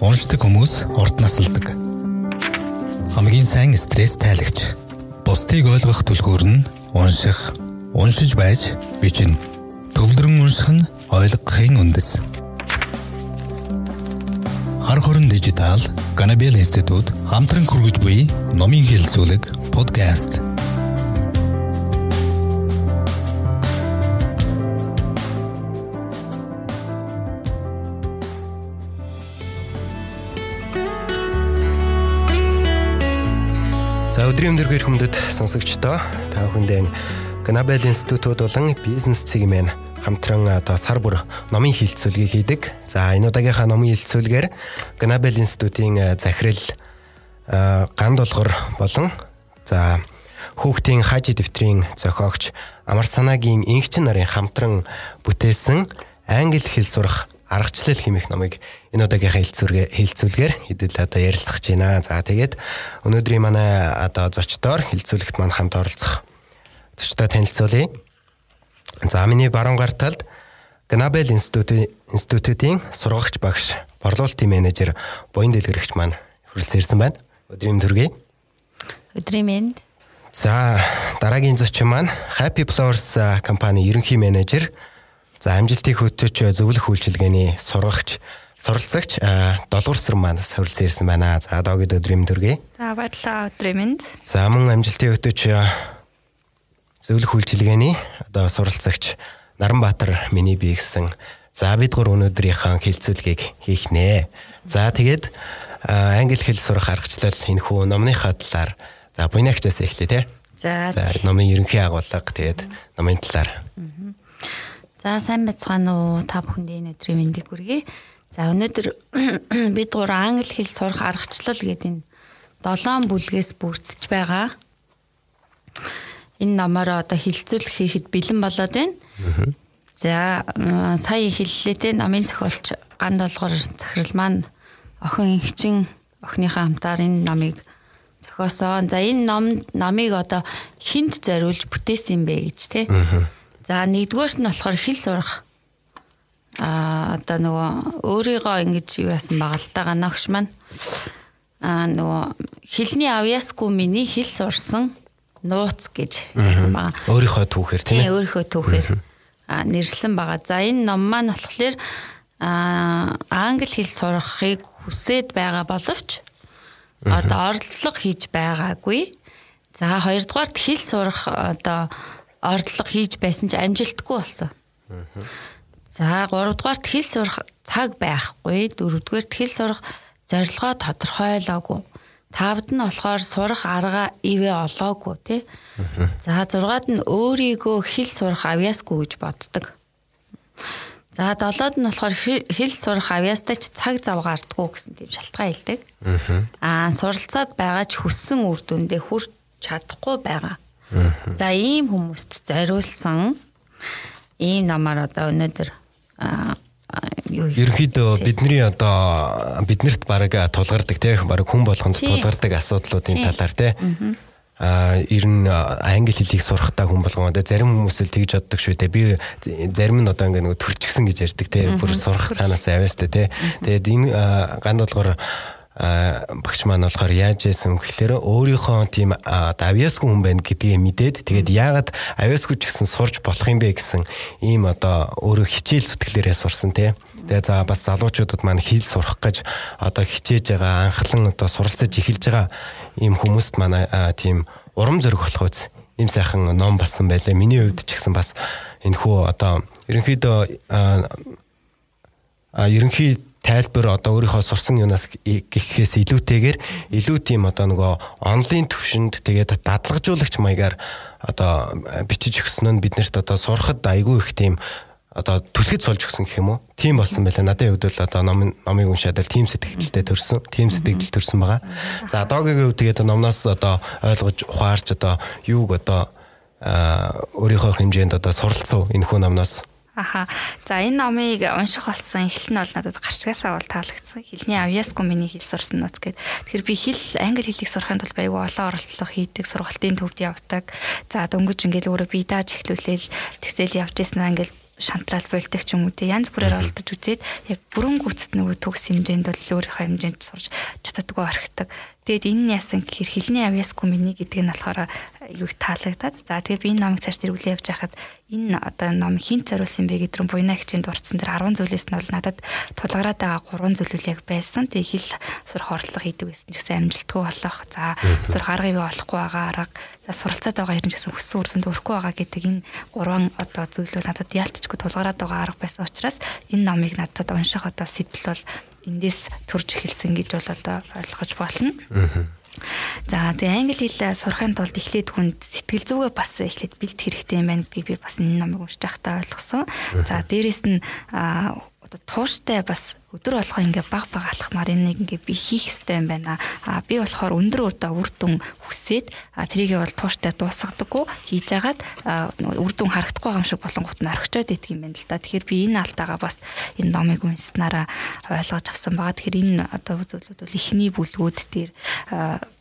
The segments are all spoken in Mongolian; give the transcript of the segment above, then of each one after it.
Уншдаг хүмүүс урд насалдаг. Хамгийн сайн стресс тайлагч. Бусдыг ойлгох түлхүүр нь унших, уншиж байж бичнэ. Төвлөрөн унших нь ойлгохын үндэс. Хар хорон дижитал Ганабел институт хамтран хүргэж буй номын хэлцүүлэг подкаст өдрийн өндөр гэр хүмүүд сонсогчдоо та бүхэндээ Ганабел институт болон бизнес цэгмэн хамтран одоо сар бүр номын хилцүүлгийг хийдэг. За энэ удаагийнхаа номын хилцүүлгээр Ганабел институтын захирал ганд болгор болон за хүүхдийн хажи дэвтрийн зохиогч Амар санаагийн инхчин нарын хамтран бүтээсэн англи хэл сурах аргачлал хэмэх номыг энэ удаагийнхаа хэлцүүргээ хэлцүүлгээр хэдэл одоо ярилцах гэж байна. За тэгээд өнөөдрийн манай одоо зочдоор хэлцүүлэгт манд хамт оролцох зочдоо танилцуулъя. За миний баруун гар талд Гнабел институтын институтын сургагч багш, борлуулалтын менежер, буян дэлгэрэгч маань хүрэлцэн ирсэн байна. Өдрийн төргий. Өдрийн мэнд. За дараагийн зочин маань Happy Flowers компани ерөнхий менежер За амжилтыг хөтөж зөвлөх үйлчилгээний сургагч суралцагч долгуурсар маань суралцсан ирсэн байна. За догид өдрийн төргий. За баярлалаа өдрийн мэнд. За мөн амжилтыг хөтөж зөвлөх үйлчилгээний одоо суралцагч Наранбаатар миний бие гэсэн. За бид гур өнөөдрийнхээ хилцүүлгийг хийх нэ. За тэгээд англи хэл сурах аргачлал энэ хүү номныхаа талаар за буйнагчаас эхлэе те. За. Номын ерөнхий агуулга тэгээд номын талаар. Аа За сайн байцгаана уу та бүхэнд энэ өдрийн мэндийг хүргэе. За өнөөдөр бид гур англи хэл сурах аргачлал гэдэг энэ долоон бүлгээс бүрдэж байгаа. Энэ номоор одоо хилцүүлэх хийхэд бэлэн болоод байна. За сая хэллээ те намын зохиолч ганд олгор захирал маань охин инхчин охиныхаа хамтаар энэ номыг зохиосон. За энэ ном номыг одоо хинт зориулж бүтээсэн юм бэ гэж те. За нэгдүгээрт нь болохоор хэл сурах. Аа одоо нөгөө өөрийгөө ингэж юу яасан байгаа л та ганагш маань аа нөгөө хэлний авьяасгүй миний хэл сурсан нууц гэж хэлсэн байгаа. Өөрийнхөө түүхээр тийм ээ. Өөрийнхөө түүхээр аа нэрлсэн байгаа. За энэ ном маань болохоор аа англи хэл сурахыг хүсээд байгаа боловч одоо оролдлого хийж байгаагүй. За хоёрдугаарт хэл сурах одоо ордлого хийж байсан ч амжилтгүй болсон. За 3 дугаарт хэл сурах цаг байхгүй, 4 дугаарт хэл сурах зорилгоо тодорхойлоогүй. Тавд нь болохоор сурах арга ивэ олоогүй тий. За 6-ад нь өөрийгөө хэл сурах авьяасгүй гэж боддог. За 7-д нь болохоор хэл сурах авьяастай ч цаг зав гардггүй гэсэн тийм шалтгаан хэлдэг. Аа суралцаад байгаа ч хүссэн үр дүндээ хүрч чадахгүй байгаа. За ийм хүмүүст зориулсан ийм номоор одоо өнөөдөр юу ерөнхийдөө бидний одоо биднэрт баг тулгардаг тийм баг хүн болгонд тулгардаг асуудлуудын талаар тийм а ер нь англи хэлийг сурахтаа хүн болгоо зарим хүмүүс л тэгж боддог шүү дээ би зарим нь одоо ингээ нэг төрчихсөн гэж ярьдаг те. Бүр сурах цаанаас авьяастай те. Тэгээд энэ ганд болгоор багш маань болохоор яаж яасан гэхээр өөрийнхөө тийм авьяасгүй хүн байна гэдгийг мэдээд тэгээд яагаад авьяасгүй ч гэсэн сурж болох юм бэ гэсэн ийм одоо өөрөө хичээл зүтгэлээрээ сурсан тий. Тэгээд за бас залуучуудад маань хэл сурах гэж одоо хичээж байгаа анхлан одоо суралцаж эхэлж байгаа ийм хүмүүст маань тийм урам зориг болох үз ийм сайхан ном болсон байлаа. Миний хувьд ч гэсэн бас энэ хүү одоо ерөнхийдөө ерөнхий тайлбар одоо өөрийнхөө сурсан юунаас гэхээс илүүтэйгээр илүү тийм одоо нөгөө онлайн төвшөнд тэгээд дадлагжуулагч маягаар одоо бичиж өгсөн нь биднэрт одоо сурахад айгүй их тийм одоо түлхэц болж өгсөн гэх юм уу? Тийм болсон байлаа. Надад хувьд бол одоо ном номыг уншаад л тийм сэтгэлдэлтэй төрсөн, тийм сэтгэл төрсөн байгаа. За одоогийн үед тэгээд номноос одоо ойлгож ухаарч одоо юуг одоо өөрийнхөө хэмжээнд одоо суралцсан энэ хүн номноос Аха. За энэ номыг унших болсон эхлэл нь бол надад гарчгаасаа бол таалагдсан. Хэлний авьяасгүй миний хэл сурсан нууц гэдэг. Тэгэхээр би хэл англи хэлийг сурахын тулд баягуу олон оролдлого хийдэг, сургалтын төвд явдаг. За дөнгөж ингээл өөрөө би дааж эхлүүлээл тэгсэл явж ирсэн ингээл шантрал болдог ч юм уу те янз бүрээр оролдож үзээд яг бүрэн гүйцэд нөгөө төгс хэмжээнд бол өөрийнхөө хэмжээнд сурж чаддаггүй орхидог. Тэгээд энэ нь яасан гэхээр хилний авьяасгүй миний гэдэг нь болохоор юу таалагдаад. За тэгээд би энэ номыг цааш дэргүүлээ явж байхад энэ одоо ном хин зориулсан бэ гэдрэн буйна хичээнд дурдсан тэр 10 зүйлээс нь бол надад тулгараад байгаа 3 зүйл үл яг байсан. Тэгээд хил сурах оролдлого хийдэг гэсэн ч гэсэн амжилтгүй болох. За сурах арга бий болохгүй байгаа арга. За суралцаад байгаа хэрэг гэсэн хүссэн үр дүнд өрөхгүй байгаа гэдэг энэ гурван одоо зүйл бол надад яалтчгүй тулгараад байгаа арга байсан учраас энэ номыг надад унших одоо сэтэл бол эндээс төрж эхэлсэн гэж бол одоо ойлгож болно. За тэгээ англи хэл сурахын тулд эхлээд хүнд сэтгэл зүгээ бас эхлээд бэлт хэрэгтэй юм байна гэдгийг би бас энэ номыг уншиж байхдаа ойлгосон. За дээрэс нь одоо тууштай бас өдөр болгоо ингээ баг баг алхмаар энийг ингээ би хийх хэрэгтэй юм байна. А би болохоор өндөр удаа үр дүн хүсээд трийгээ бол тууштай дуусгадаггүй хийж агаад үр дүн харагдахгүй юм шиг болонгот нь орхичоод идэх юм байна л да. Тэгэхээр би энэ алдаага бас энэ номыг уншсанараа ойлгож авсан байгаа. Тэгэхээр энэ одоо зүйлүүд бол эхний бүлгүүд дээр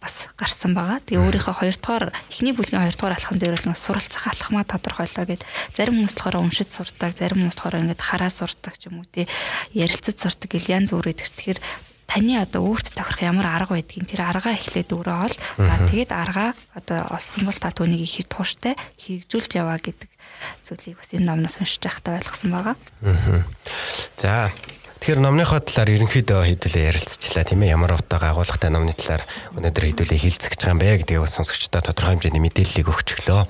бас гарсан байгаа. Тэгээ өөрийнхөө хоёр дахь эхний бүлгийн хоёр дахь алхам дээр бол суралцах алхмаа тодорхойлоо гэд зарим хүмүүс болохоор уншиж сурдаг, зарим хүмүүс болохоор ингээд хараа сурдаг ч юм уу тий ярилцаж сурдаг болдог гэл янз бүр гэдэг. Тэгэхээр таны одоо өөрт тохирох ямар арга байдгийг тэр аргаа эхлээд өөрөө ол. Тэгээд аргаа одоо олсон бол та түүнийг их тууштай хэрэгжүүлж яваа гэдэг зүйлийг бас энэ номноос уншиж байхдаа ойлгосон байгаа. За Тэгэхээр номныхоо талаар ерөнхийдөө хэдүүлээ ярилцчихлаа тийм ээ ямар утга агуулгатай номны талаар өнөөдөр хэдүүлээ хилцэж байгаа юм бэ гэдгийг бас сонсогчдод тодорхой хэмжээний мэдээллийг өгчлөө.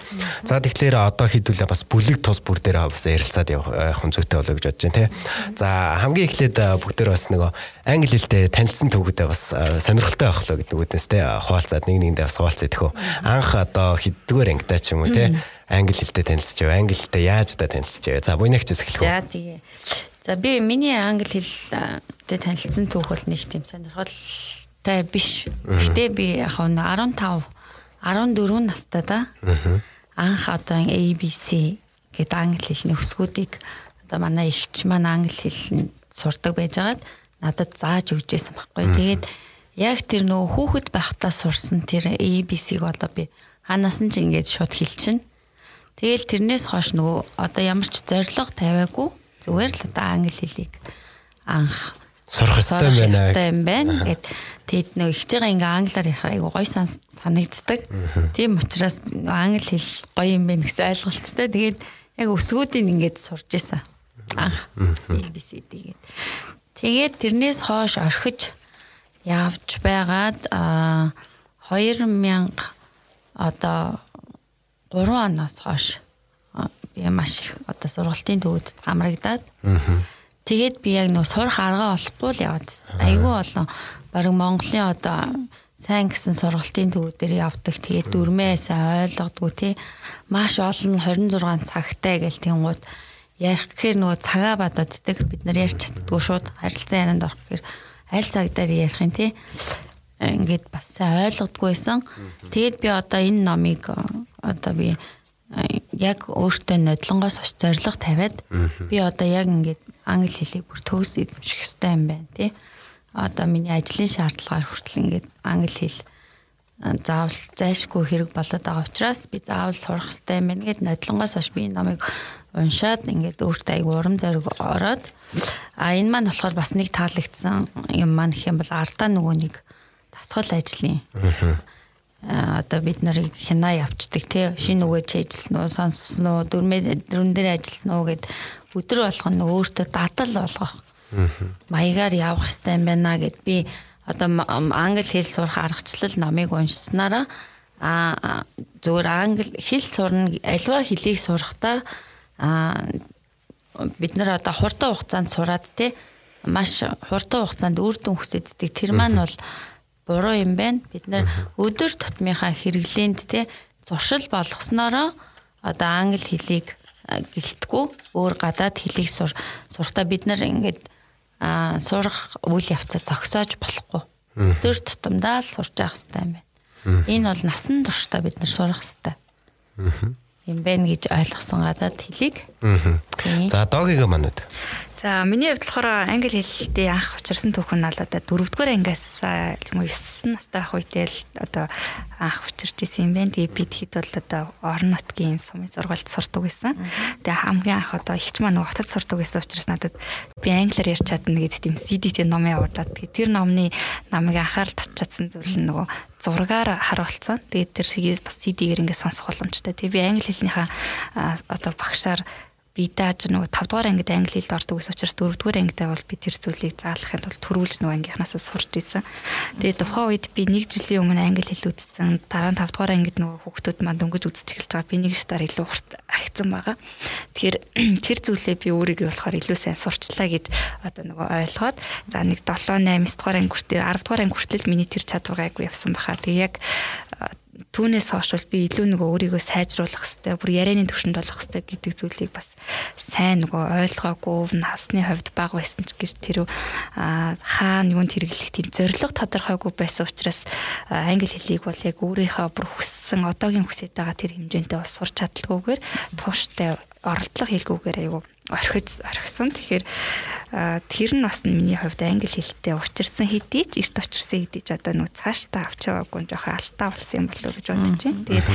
За тэгэхээр одоо хэдүүлээ бас бүлэг тус бүр дээр бас ярилцаад явах зүйтэй болоо гэж бодож байна тийм. За хамгийн эхлээд бүгдээр бас нөгөө англи хэлтэй танилцсан төвгөдөө бас сонирхолтой байх лөө гэдэг үгнээс тийм хуваалцаад нэг нэгэндээ бас хуваалцаа идэх үү. Анх одоо хэддүгээр ангитай ч юм уу тийм англи хэлтэй танилцж яв. Англи хэлтэй яаж да танилцж яв. За буйнагчаас эхлэх үү. За тэгээ. За би миний англи хэлтэй танилцсан түүх бол нэг тийм сонирхолтой биш. Гэтэ би яг 15 14 настай да. Анх одоо ABC гэдэг англи хэлний өсгүүдийг одоо манай ихч маань англи хэл сурдаг байжгаад надад зааж өгчээсэн байхгүй. Тэгээд яг тэр нөгөө хүүхэд байхдаа сурсан тэр ABC-г одоо би ханаас нь ч ингэж шууд хэлчихнэ. Тэгэл тэрнээс хойш нөгөө одоо ямар ч зориг тавиагүй Зүгээр л одоо англи хэлийг анх сурах хэрэгтэй байна. Хэрэгтэй юм байна гэд тэгэд нөө ихж байгаа ингээ англиар ярих айгу гой санагддаг. Тийм учраас англи хэл гоё юм байна гэсэн ойлголттой. Тэгээд яг өсгүүдийн ингээд сурж исэн. Анх ABCD гээд. Тэгээд тэрнээс хойш орхиж явж байгаад а 2000 одоо 3 оноос хойш би маш их одоо сургалтын төвөдөд хамрагдаад тэгээд би яг нөө сурах арга олохгүй л яваад байсан. Айгүй олон бараг Монголын одоо сайн гэсэн сургалтын төвөдөр явдаг. Тэгээд сайн ойлгодгүй тий. Маш олон 26 цагтай гэл тэнгууд ярих гэхээр нөгөө цагаа идэх бид нар ярьж чаддгүй шууд харилцан ярианд орох гэхээр аль цаг дээр ярих юм тий ингээд бас ойлгодгүйсэн. Тэгээд би одоо энэ номыг одоо би яг өөртөө нодлонгоос оч зориг тавиад би одоо яг ингээд англи хэлийг бүр төгс эзэмших хэрэгтэй юм байна тий. Одоо миний ажлын шаардлагаар хүртэл ингээд англи хэл заавал зайшгүй хэрэг болоод байгаа учраас би заавал сурах хэрэгтэй юм байна гэд нодлонгоос хойш би намайг уншаад ингээд өөртөө аяг урам зориг ороод а энэ маань болохоор бас нэг таалагдсан юм маань гэх юм бол ардаа нөгөө нэг тасгал ажлын одоо бид нарыг хянаа явцдаг тий шинэ үгээ чэйжлэн уу сонссон уу дөрмөө дөрөн дээр ажилласан уу гэд өдөр болгоно өөртөө дадал болгох. Маягаар явах хэрэгтэй юм байна гэд би одоо англи хэл сурах аргачлал номыг уншсанараа а зүгээр англи хэл сурна альва хэлийг сурахдаа а бид нар одоо хурдан хугацаанд сураад те маш хурдан хугацаанд үр дүн хүсэддэг. Тэр маань бол буруу юм байна. Бид нэр өдөр тутмынхаа хэрэглээнд те зуршил болгосноороо одоо англи хэлийг гэлтгүү өөр гадаад хэлийг сур суртаа бид нар ингээд сурах үйл явцаа зогсоож болохгүй. Өдөр тутамдаа л сурч явах хэрэгтэй юм байна. Энэ бол насан туршдаа бид нар сурах хэрэгтэй. юм байна гэж ойлгосон гадаад хэлийг. За догиго манууд. За миний хувьд болохоор англи хэлтэй анх учирсан түүх нь одоо 4-р ангиас юм уу 9 настай байх үедээ л одоо анх учирч исэн юм байна. Тэгээ бид хэд бол одоо орон нутгийн сумын сургуульд сурдаг байсан. Тэгээ хамгийн анх одоо ихч маань хотод сурдаг байсан учраас надад би англиар ярьж чадна гэдэг тийм CD-тэй ном явуулаад тэр номны намайг анхаарал татчихсан зүйл нь нөгөө зургаар харуулсан. Тэгээд тэр бас CD-гээр ингээд сонсох боломжтой. Тэгээ би англи хэлнийхаа одоо багшаар би дааж нөгөө 5 дугаар ангид англи хэлд ордог ус учраас 4 дугаар ангидаа бол би тэр зүйлийг заалахын тулд төрүүлж нөгөө ангийнхнаасаа сурч исэн. Тэгээд тухайн үед би 1 жилийн өмнө англи хэл үзсэн. Дараа нь 5 дугаар ангид нөгөө хүүхдүүд маань дөнгөж үзэж эхэлж байгаа. Би нэг шатаар илүү урт агцсан байгаа. Тэгэхээр тэр зүйлээ би өөрийгөө болохоор илүү сайн сурчлаа гэж одоо нөгөө ойлгоод за нэг 7 8 дугаар анги хүртэл 10 дугаар анги хүртэл миний тэр чадвараа айгу явсан баха. Тэгээ яг түүнээс хойш би илүү нөгөө өөрийгөө сайжруулах хэвээр бүр ярианы төвшөнд болох хэвээр гэдэг зүйлийг бас сайн нөгөө ойлгоогүй насны хувьд бага байсан ч гэж тэр хаана юунд хэрэглэх тийм зорилго тодорхойгүй байсан учраас англи хэлийг бол яг өөрийнхөө бүр хүссэн одоогийн хүсэж байгаа тэр хэмжээндээ бас сурч чадлаггүйгээр тууштай оролдлого хийлгүүгээр аюу орхиж орхисон. Тэгэхээр тэр нь бас миний хувьд англи хэлтэй учирсан хэдий ч эрт учирсан хэдий ч одоо нөө цаашдаа авч яваагүй жоохон алтаа болсон юм болов уу гэж бодож байна. Тэгээд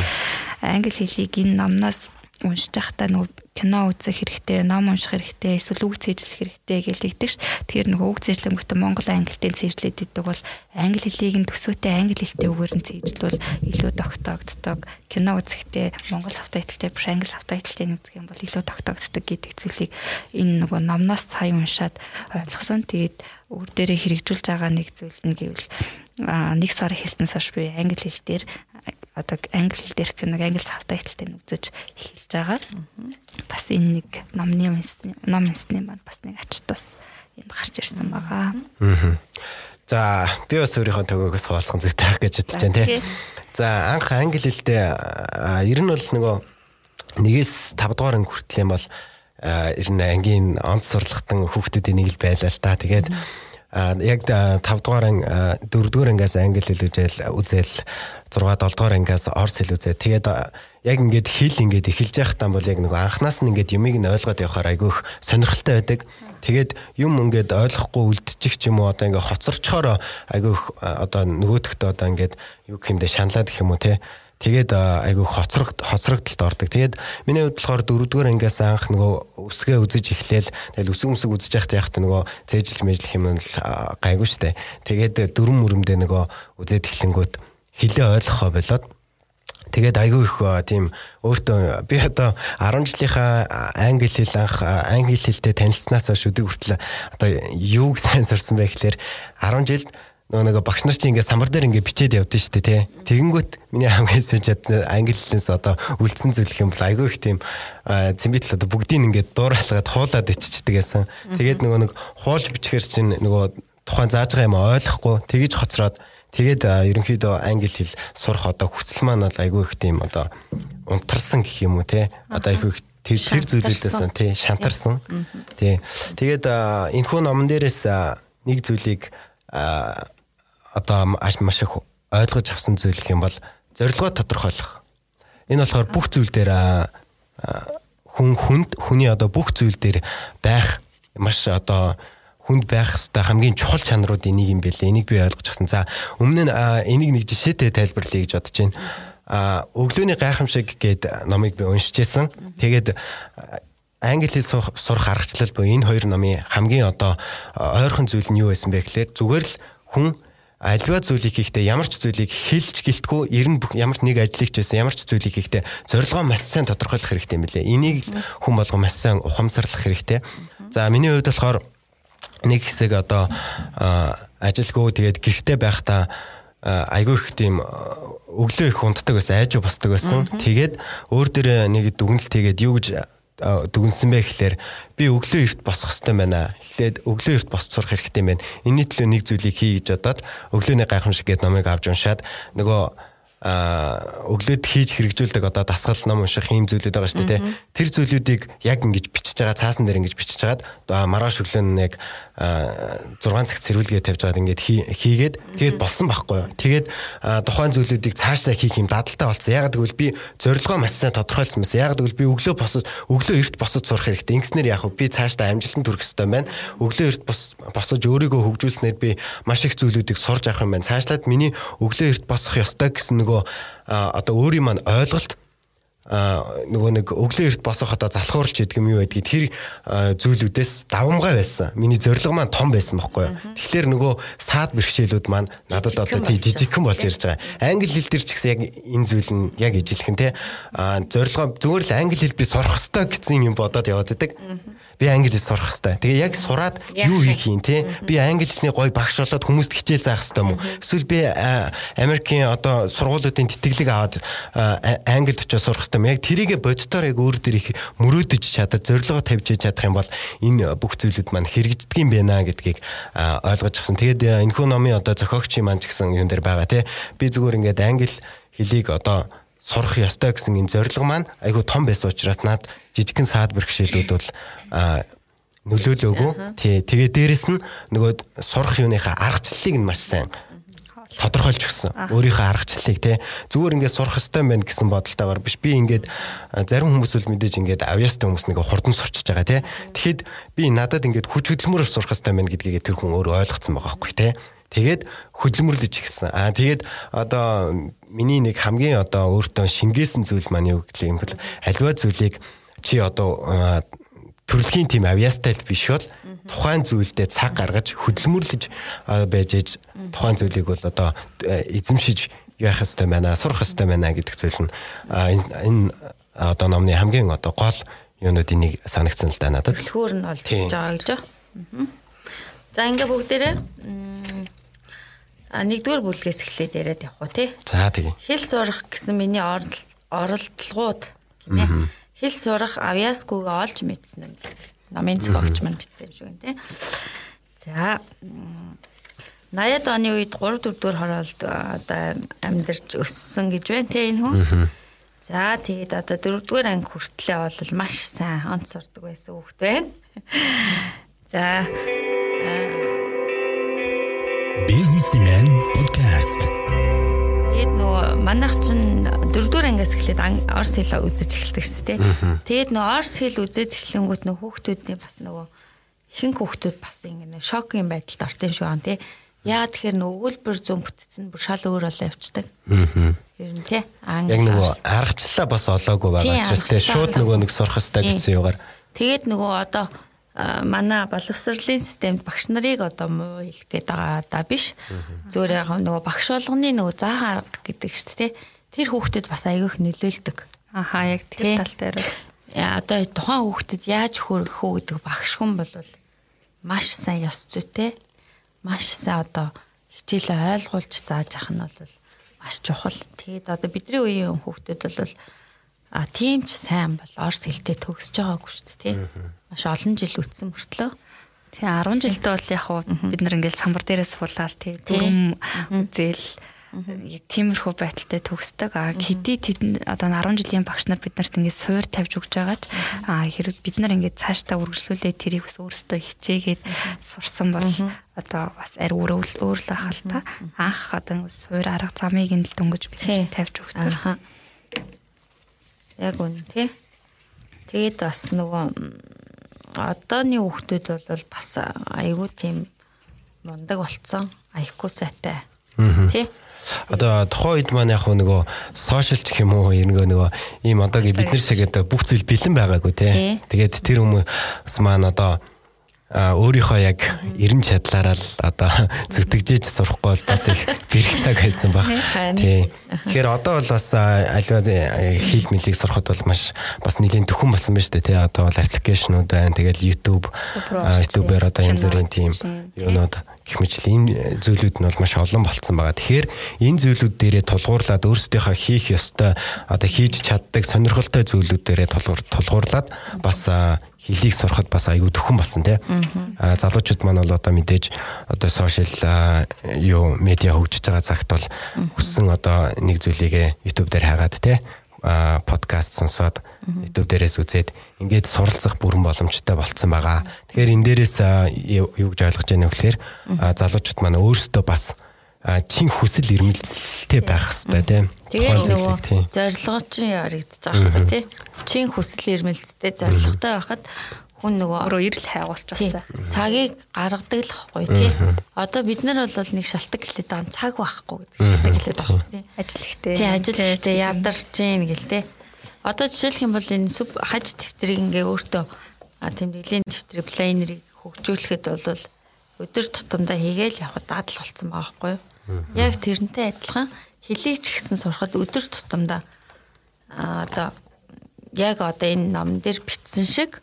англи хэлийг энэ номноос уншиж байхдаа нөгөө кино үзэх хэрэгтэй, ном унших хэрэгтэй, эсвэл үг цээжлэх хэрэгтэй гэж хэлдэг ш. Тэгэхээр нөгөө үг цээжлэнгүүтээ Монгол англитэй цээжлээд идэг бол англи хэлийг нь төсөөтэй англи хэлтэй үгээр нь цээжлвэл илүү тогтоогддог. Кино үзэхдээ Монгол сабтайтлтай биш англи сабтайтлтай үзэх юм бол илүү тогтоогддог гэдэг зүйлийг энэ нөгөө номноос сая уншаад ойлгосон. Тэгээд өөр дээрээ хэрэгжүүлж байгаа нэг зүйл нь гэвэл нэг сар хэлснээс хойш би англи хэл дээр одоо англи хэл дээрх нэг англи сабтайтлтай үзэж эхэлж байгаа. Бас энэ нэг номны ном юмсны маань бас нэг ач тус энд гарч ирсэн байгаа. За би бас өөрийнхөө төгөөгөөс хуваалцах зүйтэй байх гэж бодож байна тий. За анх англи хэлтэй ер нь бол нөгөө нэгээс 5 дугаар анги хүртэл юм бол ер нь ангийн онц сурлагтан хүүхдүүдийн нэг л байлаа л та. Тэгээд яг 5 дугаар анги 4 дугаар ангиас англи хэл үзэл үзэл 6 7 дугаар ангиас орс хэл үзээ. Тэгээд яг ингээд хэл ингээд эхэлж байхдаа бол яг нэг анханаас нь ингээд юмыг нь ойлгоод явахаар айгүйх сонирхолтой байдаг. Тэгээд юм ингээд ойлгохгүй үлдчих ч юм уу одоо ингээд хоцорчхоор айгүйх одоо нөгөөдөгтөө одоо ингээд юу гэмдэ шаналаад гэх юм уу те. Тэгээд айгүй хоцрог хоцрогдолд ордог. Тэгээд миний хувьд болохоор дөрөвдүгээр ангиас анх нөгөө үсгээ үзэж эхлээл тэгэл үсэг үсэг үзэж байхад яг та нөгөө цээжилж мэжлэх юм л гайгүй штэ. Тэгээд дөрөн мөрөмдөө нөгөө үзээд эхлэнгүүт хилээ ойлгохоо болоод тэгээд айгүй их тийм өөртөө би одоо 10 жилийнхаа англи хэл анх англи хэлтэй танилцсанаас хойш өдөг хүртэл одоо юуг сайн сурсан бэ гэхээр 10 жилд нөгөө нэг багш нар чинь ингээ самбар дээр ингээ бичээд явдсан шүү дээ тий. Тэгэнгүүт миний хамгийн чадна англи хэлээс одоо үлдсэн зүйлх юм бол айгүй их тийм цэмбитл одоо бүгдийг ингээ дуурайлгаад хуулаад иччихдэг гэсэн. Тэгээд нөгөө нэг хуулж бичгээр чинь нөгөө тухайн зааж байгаа юм ойлгохгүй тэгэж хоцроод Тэгээд ерөнхийдөө англи хэл сурах одоо хүсэл маань бол айгүй их тийм одоо унтарсан гэх юм уу те одоо айгүй их тэр зүйлүүдээс тий шантарсан тий. Тэгээд энэ хүн номон дээрээс нэг зүйлийг одоо маш их ойлгож авсан зүйл гэх юм бол зорилгоо тодорхойлох энэ болохоор бүх зүйл дээр хүн хүнд хүний одоо бүх зүйл дээр байх маш одоо хүнд байх хэвээр хамгийн чухал чанаруудын нэг юм бэлээ. Энийг би ойлгож авсан. За өмнө нь энийг нэг жишээтэй тайлбарлая гэж бодож байна. А өглөөний гайхамшиг гээд номыг би уншиж байсан. Тэгээд англи хэл сурах аргачлал буюу энэ хоёр номын хамгийн одоо ойрхон зүйл нь юу байсан бэ гэхээр зүгээр л хүн альва зүйлийг хийхдээ ямар ч зүйлийг хэлж гэлтгүү ер нь ямар ч нэг ажлыг ч байсан ямар ч зүйлийг хийхдээ зорилгоо маш сайн тодорхойлох хэрэгтэй юм билээ. Энийг хүн болго маш сайн ухамсарлах хэрэгтэй. За миний хувьд болохоор нэг хэсэг одоо ажилгүй тэгээд гэрте байхдаа айгүй их тийм өглөө их унтдаг байсан айж босдог байсан. Тэгээд өөр дээрээ нэг дүгнэлт хийгээд юу гэж дүгнсэн бэ гэхээр би өглөө эрт босох хэрэгтэй байна. Эхлээд өглөө эрт босч сурах хэрэгтэй байна. Энийний төлөө нэг зүйлийг хий гэж бодоод өглөөний гайхамшиг гэдэг номыг авч уншаад нөгөө а өглөөд хийж хэрэгжүүлдэг одоо дасгал ном унших ийм зүйлүүд байгаа шүү дээ. Тэр зүйлүүдийг яг ингэж бичиж байгаа цаасан дээр ингэж бичиж хагаад маргааш өглөө нэг 6 цаг цэрүүлгээ тавьж байгаад ингээд хийгээд тэгээд болсон байхгүй юу. Тэгээд тухайн зүйлүүдийг цаашдаа хийх юм дадалтай болсон. Ягаад гэвэл би зорилгоо маш сайн тодорхойлсон байсан. Ягаад гэвэл би өглөө босож өглөө эрт босож сурах хэрэгтэй. Ингэснээр яг би цаашдаа амжилтанд хүрэх хэрэгтэй байна. Өглөө эрт босож өөрийгөө хөгжүүлснээр би маш их зүйлүүдийг сурж авах юм байна. Цаашлаад миний өглөө эрт босох ёстой гэсэн нөгөө одоо өөрийн маань ойлголт нөгөө нэг өглөө эрт босох одоо залхуурч гэдэг юм юу байдгийг тэр зүйлүүдээс давамгай байсан. Миний зорилго маань том байсан байхгүй юу. Тэгэхээр нөгөө саад бэрхшээлүүд маань надад одоо тий жижигхэн болж ирж байгаа. Англи хэл дээр ч гэсэн яг энэ зүйл нь яг ижилхэн тий зорилгоо зүгээр л англи хэл би сурах хэрэгтэй гэсэн юм бодоод яваад байдаг би англи хэл сурах хэвээр. Тэгээ яг сураад юу хийх юм те? Би англи хэлний гой багш болоод хүмүүст хичээл заах хэвээр юм уу? Эсвэл би Америкийн одоо сургуулиудын тэтгэлэг аваад англид очиж сурах хэвээр юм. Яг тэрийгэ боддоор яг өөр дээр их мөрөөдөж чадаад зорилгоо тавьж чадах юм бол энэ бүх зүйлүүд маань хэрэгждэг юм байна гэдгийг ойлгож авсан. Тэгээд энэхүү номын одоо зохиогчийн маань ч гэсэн юм дээр байгаа те. Би зүгээр ингээд англи хэлийг одоо сурах ёстой гэсэн энэ зорилго маань айгүй том байсан учраас над жижигхэн саад бэрхшээлүүд бол нөлөөлөөгүй. Тий. Тэгээ дээрэс нь нөгөө сурах юуныхаа аргачлалыг нь маш сайн тодорхойлж өгсөн. Өөрийнхөө аргачлалыг тий. Зүгээр ингээд сурах ёстой байна гэсэн бодолтойгоор биш. Би ингээд зарим хүмүүс л мэдээж ингээд авьяастай хүмүүс нэг хурдан сурчиж байгаа тий. Тэгэхэд би надад ингээд хүч хөдөлмөрөөр сурах ёстой байна гэдгийг тэр хүн өөрөө ойлгоцсон байгаа байхгүй тий. Тэгээд хөдөлмөрлөж гисэн. Аа тэгээд одоо миний нэг хамгийн одоо өөртөө шингээсэн зүйл маань юу гэхэл юм бол альва зүйлийг чи одоо төрөлхийн тим авьяастай биш бол тухайн зүйлдээ цаг гаргаж хөдөлмөрлөж байж ээж тухайн зүйлийг бол одоо эзэмшиж яах ёстой байна сурах ёстой байна гэдэг зүйл нь энэ одоо номны хамгийн одоо гол юунуудын нэг санагдсан л да надад. Төлхөөр нь болж байгаа гэж байна. За ингээ бүгдээрээ А нэгдүгээр бүлгээс эхлээд яриад явах уу тий. За тэгье. Хэл сурах гэсэн миний оролдлогууд гинэ. Хэл сурах авьяаскүйгээ олж мэдсэн юм. Намын зохиогч маань бичсэн юм шиг тий. За 80-ад оны үед 3 4 дэх хороолд одоо амьдарч өссөн гэж байна тий энэ хүн. За тэгээд одоо 4 дугаар анги хүртлээ бол маш сайн онц сурдаг байсан хүүхэд байна. За Businessman podcast. Тэгээд нөгөө манайх чинь дөрөвдүгээр ангиас эхлээд орс хэл үзэж эхэлдэг шүү дээ. Тэгээд нөгөө орс хэл үзээд эхлэнгүүт нөгөө хүүхдүүдний бас нөгөө ихэнх хүүхдүүд бас ингэ шокийн байдалд орт юм шиг байна тий. Яагаад тэгэхээр нөгөө өгүүлбэр зөв бүтцэн бүр шал өөр болоо явцдаг. Аа. Ер нь тий. Яг нөгөө аргачлалаа бас олоогүй байгаа учраас тий шууд нөгөө нэг сурах хэрэгтэй гэсэн югаар. Тэгээд нөгөө одоо манай боловсролын системд багш нарыг одоо муу хэлэх гээд байгаа да биш. Зүгээр яг нөгөө багш болгоны нөгөө заа арга гэдэг шүү дээ. Тэр хүүхдэд бас аягүйх нөлөөлдөг. Ахаа яг тэр тал дээр. Яа одоо тухайн хүүхдэд яаж хөргөх үү гэдэг багш хүн бол маш сайн ёс зүйтэй. Маш сайн одоо хичээлээ ойлгуулж зааж ах нь бол маш чухал. Тэгээд одоо бидний үеийн хүүхдэд бол а тийм ч сайн бол орс хэлтэй төгсөж байгаагүй шүү дээ тий маш олон жил үтсэн мөртлөө. Тэгээ 10 жилдээ бол яг хуу бид нар ингээл самбар дээрээс суулаад тий. Дүрм үзэл яг тиймэрхүү байдалтай төгсдөг. А хэдий тэд одоо 10 жилийн багш нар биднэрт ингээд суур тавьж өгч байгаач а хэрэг бид нар ингээд цаашдаа үргэлжлүүлээ тэрийг бас өөрсдөө хичээгээд сурсан бол одоо бас ари өөрөө өөр л ахал та анх одоо суур арга замыг нь л дөнгөж бид тавьж өгдөг. Яг үнэ тий. Тэгээд бас нөгөө одооны хүүхдүүд бол бас айгүй тийм мундаг болцсон. Аяхгүй сайтай. Тий. Одоо тухайн үед маань яг нөгөө сошиал ч юм уу ернгөө нөгөө ийм одоогийн бид нар шиг одоо бүх зүйл бэлэн байгаагүй тий. Тэгээд тэр хүмүүс маань одоо өөрийнхөө яг эрен чадлаараа л одоо зүтгэжээж сурахгүй бол бас их бэрх цаг байсан баг. Тий. Тэгэхээр одоо бол бас аливаа хэл мэлийг сурахад бол маш бас нэлийн төхөн болсон байна шүү дээ тий. Одоо бол аппликейшнууд байна. Тэгэл YouTube YouTube-ээр одоо янз бүрийн тийм юунууд гэх мэт энэ зүйлүүд нь бол маш олон болцсон байгаа. Тэгэхээр энэ зүйлүүд дээрээ тулгуурлаад өөрсдийнхөө хийх ёстой одоо хийж чаддаг сонирхолтой зүйлүүд дээрээ тулгуурлаад бас хэлийг сурахад бас айгүй төхөн болсон тий. А залуучууд маань бол одоо мэдээж одоо сошиал юу медиа хөгжиж байгаа цагт бол хүссэн одоо нэг зүйлийг YouTube дээр хагаад тий подкаст сонсоод YouTube дээрээс үзээд ингээд суралцах бүрэн боломжтой болцсон байгаа. Тэгэхээр энэ дээрээс юу гэж ойлгож байна вэ гэхээр залуучууд маань өөрсдөө бас чин хүсэл эрмэлзэлтэй байх хэрэгтэй тийм. Тэгээд нөгөө зорилго чинь байгаа хэрэг тийм. Чин хүсэл эрмэлзэлтэй зорилготой байхад хүн нөгөө өөрөө ирэл хайгуулж байгаа. Цагийг гаргадаг л байхгүй тий. Одоо бид нар бол нэг шалтгаан хэлээд байгаа цаг байхгүй гэдэг шалтгаан хэлээд байгаа тий. Ажил ихтэй. Тий ажил ихтэй ядарч гин гэл тий. Одоо жишээлх юм бол энэ сүп хаж тэмдрийг ингээ өөртөө тэмдэглэлийн тэмдрийг плейнерийг хөгжүүлэхэд бол өдөр тутамдаа хийгээл явхад дадал болцсон байгаа байхгүй юу? Яг тэрнтэй адилхан хэлийг ч гэсэн сурахад өдөр тутамдаа одоо яг одоо энэ ном дээр бичсэн шиг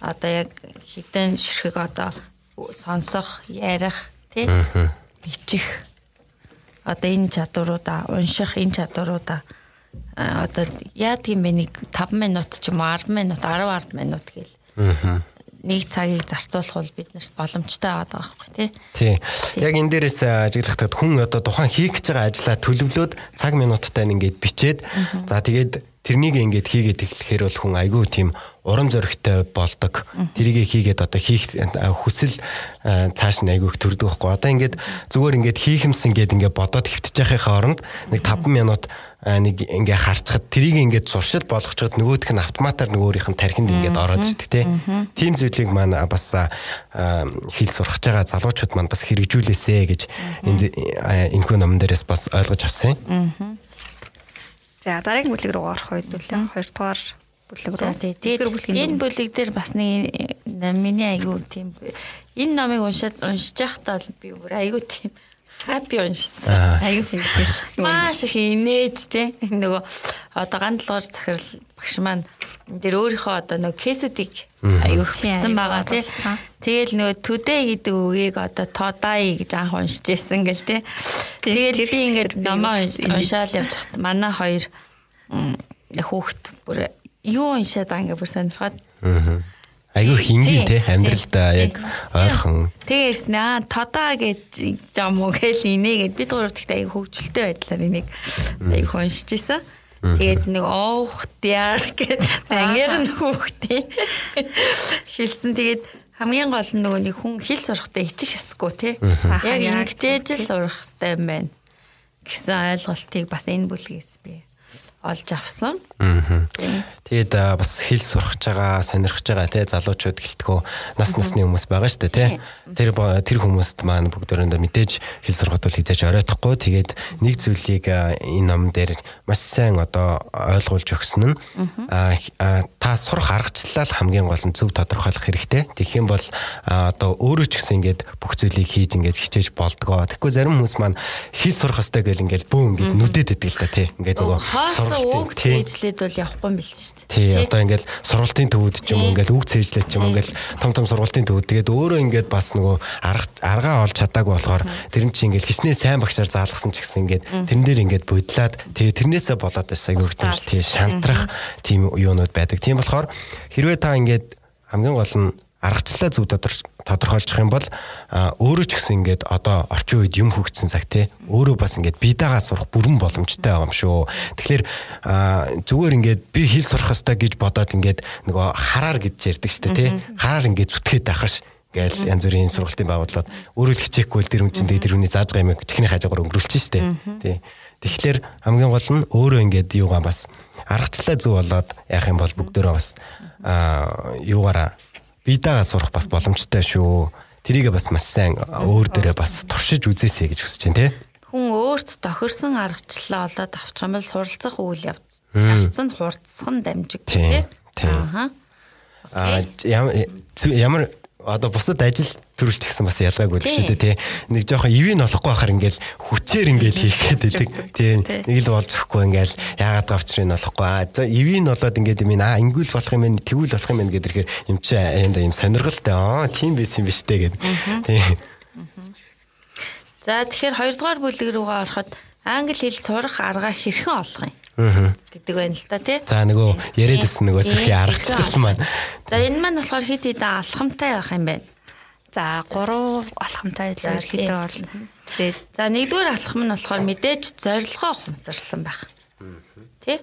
одоо яг хідэн ширхэг одоо сонсох, ярих, тий? Бичих. Одоо энэ чадваруудаа унших энэ чадваруудаа одоо яадаг юм бэ? Нэг 5 минут ч юм уу 10 минут 10 10 минут гэл. Нэг цагийг зарцуулах бол биднэрт боломжтой байгаа байхгүй тий. Тий. Яг энэ дээрээс ажиглахдаа хүн одоо тухайн хийх гэж байгаа ажлаа төлөвлөөд цаг минуттай ингээд бичээд за тэгээд тэрнийг ингээд хийгээд эхлэхээр бол хүн айгүй тийм урам зоригтой болдог. Тэрийг хийгээд одоо хийх хүсэл цааш нь айгүй их төрдөг байхгүй. Одоо ингээд зүгээр ингээд хийхэмсэн гээд ингээд бодоод хөвтөж яхахын оронд нэг 5 минут нэг ингээ харчхад тэрийг ингээд зуршил болгочод нөгөөх нь автоматар нөгөөрийнх нь тархинд ингээд ороод ирдэг те. Тим зүйлийг маань бас хэл сурах байгаа залуучууд маань бас хэрэгжүүлээсэ гэж энд энэхүү номон дээрээс бас ойлгож авсан. За дараагийн бүлэг рүү орох үед бол хоёрдугаар бүлэг рүү. Тэгээд энэ бүлэг дээр бас нэг миний айгүй тийм. Энэ номыг уншаад уншиж байхдаа би бүр айгүй тийм хаппи уншсан. Айгүй хэвчээ. Маш их инээж те. Нөгөө одоо гандлгаар захирал багш маань энэ дэр өөрийнхөө одоо нөгөө кейсүүдийг айгүй хэлсэн байгаа тий. Тэгэл нөгөө today гэдэг үгийг одоо тодай гэж анх уншиж байсан гэл тий. Тэгэл би ингээд номоо уншаал явж хат манай хоёр хүүхд бүр юу уншаад ингээд бүр сонирхоод Айгүй хингийн те амьдралда яг ойрхон. Тэгээс наа тодаа гэж жам уу гээл инээгээд бид гурав тэгт айгүй хөвгчлөлтэй байдлаар энийг айгүй уншиж исэн. Тэгээд нэг оох яар гэд ангир нь хүүхдээ хэлсэн. Тэгээд хамгийн гол нь нөгөө нэг хүн хэл сурахтаа ичих ёсгүй тий. Яг ингэжээж л сурах хэрэгтэй юм байна гэсэн ойлголтыг бас энэ бүлгээс би олж авсан. Тэгээд бас хэл сурах байгаа, сонирхож байгаа тий залуучууд гэлтгөө нас насны хүмүүс байгаа шүү дээ тий. Тэр тэр хүмүүст маань бүгдөрөндөө мэдээж хэл сурахад бол хизээж оройтхгүй. Тэгээд нэг зүйлийг энэ ном дээр маш сайн одоо ойлгуулж өгсөн нь та сурах аргачлалаа хамгийн гол нь зөв тодорхойлох хэрэгтэй. Тэгэх юм бол одоо өөрөө ч гэсэн ингээд бүх зүйлийг хийж ингээд хичээж болдгоо. Тэгэхгүй зарим хүмүүс маань хэл сурах хэрэгтэй гэл ингээд бөө ингээд нүдэд идэг л та тий. Ингээд нөгөө сургалтын үг цээжлээд бол явахгүй юм бэл шүү дээ. Тий, одоо ингээл сургалтын төвүүд ч юм уу ингээл үг цээжлээд ч юм уу ингээл том том сургалтын төвүүд. Тэгээд өөрөө ингээд бас нөгөө арга аргаа олж чадаагүй болохоор тэр нь чи ингээл хичнээн сайн багшаар заалгасан ч гэсэн ингээд тэрэн дээр ингээд бодлаад тэгээд тэрнээсээ болоод байсан аюултай тий шантрах тийм юунууд байдаг. Тийм болохоор хэрвээ та ингээд хамгийн гол нь аргачлалаа зөв тодорхойлчих юм бол өөрөө ч гэсэн ингээд одоо орчин үед юм хөгжсөн цаг те өөрөө бас ингээд бидагаа сурах бүрэн боломжтой байгаа юм шүү. Тэгэхээр зүгээр ингээд би хэл сурах ёстой гэж бодоод ингээд нөгөө хараар гэж ярьдаг шүү дээ те. Хараар ингээд зүтгээд байхаш гээл янз бүрийн сургалтын байгууллагууд өөрөө л хичээхгүй л тэр юм чинь тэр үний зааж байгаа юм чихний хажуугаар өнгөрүүлчих шүү дээ. Тий. Тэгэхээр хамгийн гол нь өөрөө ингээд юугаа бас аргачлалаа зөв болоод яах юм бол бүгдөө бас аа юугаараа биедаага сурах бас боломжтой шүү. Тэрийг бас маш сайн өөр дээрээ бас туршиж үзээсэй гэж хүсэж байна те. Хүн өөрт тохирсон аргачлалаа олоод авчих юм бол суралцах үйл явц. Хурцсах нь дамжиг те. Аа. Аа ямар одоо бусад ажил төрүүлч гэсэн бас ялгаагүй л шүү дээ тий. Нэг жоохон ивэн олохгүй байхаар ингээл хүчээр ингээл хийх байдаг. Тий. Нэг л болж өгөхгүй ингээл яагаад гавчрын олохгүй. Аа ивэн олоод ингээд юм аа ингүүл болох юм байна, тэгүүл болох юм байна гэдэг хэрэг юм чи энэ юм сонирхолтой. Аа тийм байсан биш дээ гэд. Тий. За тэгэхээр хоёрдугаар бүлэг рүүгээ ороход англи хэл сурах арга хэрхэн олох юм гэдэг байна л та тий. За нөгөө яриадсэн нөгөө сэрхийн аргачлал маань. За энэ маань болохоор хит хитэн алхамтай байх юм байна. За 3 алхамтай л ерөөхдөө бол тэгээд за нэгдүгээр алхам нь болохоор мэдээж зорилгоо ухамсарлсан байх. Тэ?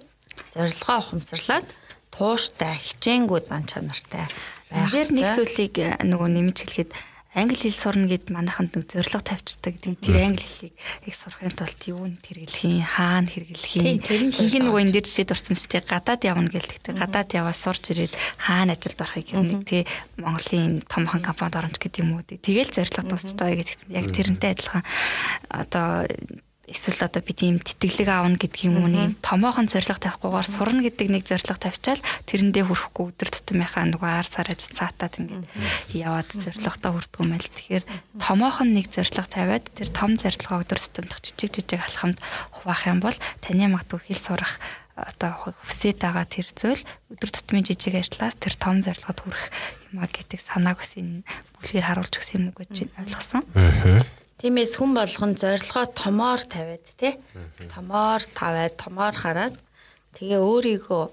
Зорилгоо ухамсарлаад тууштай, хичээнгүй зан чанартай байх. Тэгэхээр нэг зүйлийг э, нөгөө нэмж хэлэхэд англи хэл сурна гэд манайханд нэг зорилго тавьчихдаг. Тэгээд тэр англи хэлийг их сурахын тулд юу н хэрэглэхийн, хаана хэрэглэхийн. Хийг нөгөө энэ дээр жишээ дурсан ч тий гадаад явна гэлдэг. Гадаад яваа сурч ирээд хаана ажилд орохыг хэр нэг тий Монголын томхон компанид оромж гэдэг юм уу. Тэгэл зорилго дуусч байгаа гэдэгт яг тэрнтэй адилхан одоо эсвэл одоо би тийм тэтгэлэг аавна гэдэг юм уу нэг томоохон зориг тавихгүйгээр сурна гэдэг нэг зориг тавьчаал тэрэндээ хүрэхгүй өдөр тутмынхаа нөгөө ар сар ажил цаатаад ингээд яваад зоригтой хүрдэг юм байл. Тэгэхээр томоохон нэг зориг тавиад тэр том зорилгоо өдөр тутмдах жижиг жижиг алхамд хуваах юм бол таны магадгүй хэл сурах одоо хүсээд байгаа тэр зүйл өдөр тутмын жижиг ажлаар тэр том зорилгод хүрэх юм а гэдэг санааг бас энэ бүлгээр харуулж өгсөн юм уу гэж ойлгосон. Аа Тиймээс хүн болгон зорилгоо томоор тавиад тий. Томоор тавиад, томоор хараад тэгээ өөрийгөө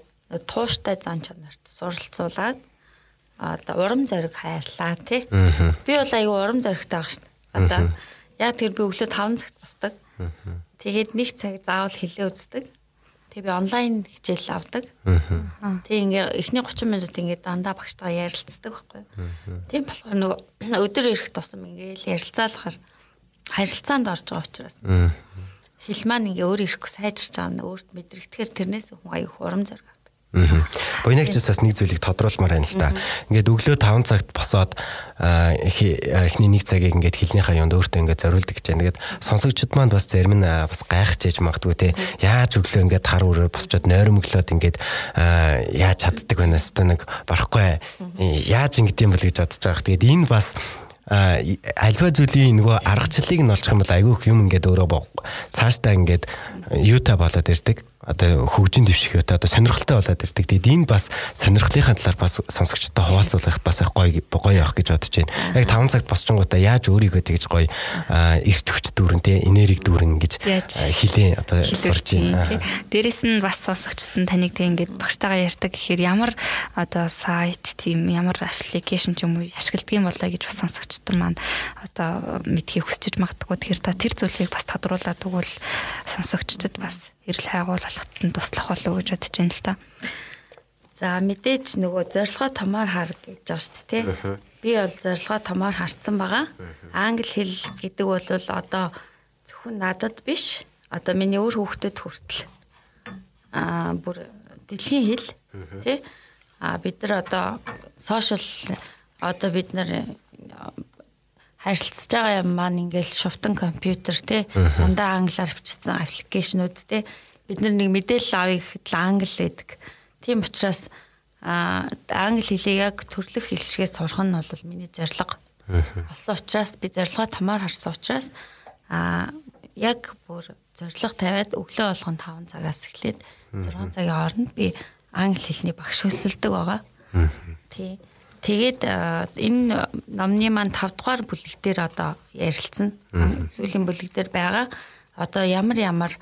тууштай зан чанарт суралцуулаад одоо урам зориг хайрлаа тий. Би бол аюу урам зоригтой байгаа шүү дээ. Одоо яг тэр би өглөө 5 цагт босдог. Тэгээд нэг цаг заавал хилээ үздэг. Тэгээ би онлайн хичээл авдаг. Тэг ингээ эхний 30 минут ингээ дандаа багштайгаа ярилцдаг байхгүй. Тийм болохоор нөгөө өдөр ирэх тусам ингээ ярилцаалахаар харилцаанд орж байгаа учраас хэл маань ингээ өөр ирэхгүй сайжирч байгаа нь өөрт мэдрэгдэхээр тэрнээс хүн аюух урам зориг Буйнагчаас бас нэг зүйлийг тодруулмаар байна л да. Ингээд өглөө 5 цагт босоод эхний нэг цагийг ингээд хилнийхаа юунд өөртөө ингээд зориулдаг гэж байна. Тэгээд сонсогчд маань бас зарим нь бас гайхаж яж магадгүй те. Яаж өглөө ингээд хар өрөөр босчоод нойромглоод ингээд яаж чаддаг өстой нэг барахгүй яаж ингэдэм бол гэж бодож байгаа. Тэгээд энэ бас альва зүйлийн нөгөө аргачлалыг нь олчих юм бол айгүй их юм ингээд өөрөө цаашдаа ингээд юутай болоод ирдэг одоо хөгжин дэвших одоо сонирхолтой болоод ирдэг. Тэгээд энэ бас сонирхлынхаа талаар бас сонсогчдод хуваалцуулах бас гоё гоё явах гэж бодож байна. Яг 5 цагт босчингуудаа яаж өөрийгөө тэгж гоё эрч хүч дүүрэн те энерги дүүрэн гэж хилээ одоо сурж байна. Дээрэс нь бас сонсогчдод нь таныг тэг ингээд багштайгаа ярьдаг гэхээр ямар одоо сайт тийм ямар аппликейшн ч юм уу ашигладаг юм болоо гэж бас сонсогчдод маань одоо мэдхийг хүсэж магадгүй. Тэгэхээр та тэр зүйлийг бас тодруулаад өгвөл сонсогчдод бас эрэл хайгуулалтад нь туслах болов уу гэж бодож байна л та. За мэдээж нөгөө зорилгоо томоор хар гэж байгаа шүү дээ тий. Би бол зорилгоо томоор харцсан байгаа. Англи хэл гэдэг бол одоо зөвхөн надад биш одоо миний өөр хүүхдэд хүртэл аа бүр дэлхийн хэл тий. А бид нар одоо сошиал одоо бид нар харилцаж байгаа юм маань ингээл шувтан компьютер те дандаа англиар авчирсан аппликейшнүүд те бид нар нэг мэдээлэл авъя гэхэд англи байдаг. Тийм учраас англи хэлийг яг төрлөх хэлшгээ сурах нь бол миний зорилго. Болсон учраас би зорилгоо томоор харсан учраас а яг бүр зорилго тавиад өглөө болгон 5 цагаас эхлээд 6 цагийн хооронд би англи хэлний багш хөсөлдөг байгаа. Тий. Тэгээд энэ номны маань 5 дугаар бүлэг дээр одоо ярилцсан. Сүүлийн бүлэг дээр байгаа. Одоо ямар ямар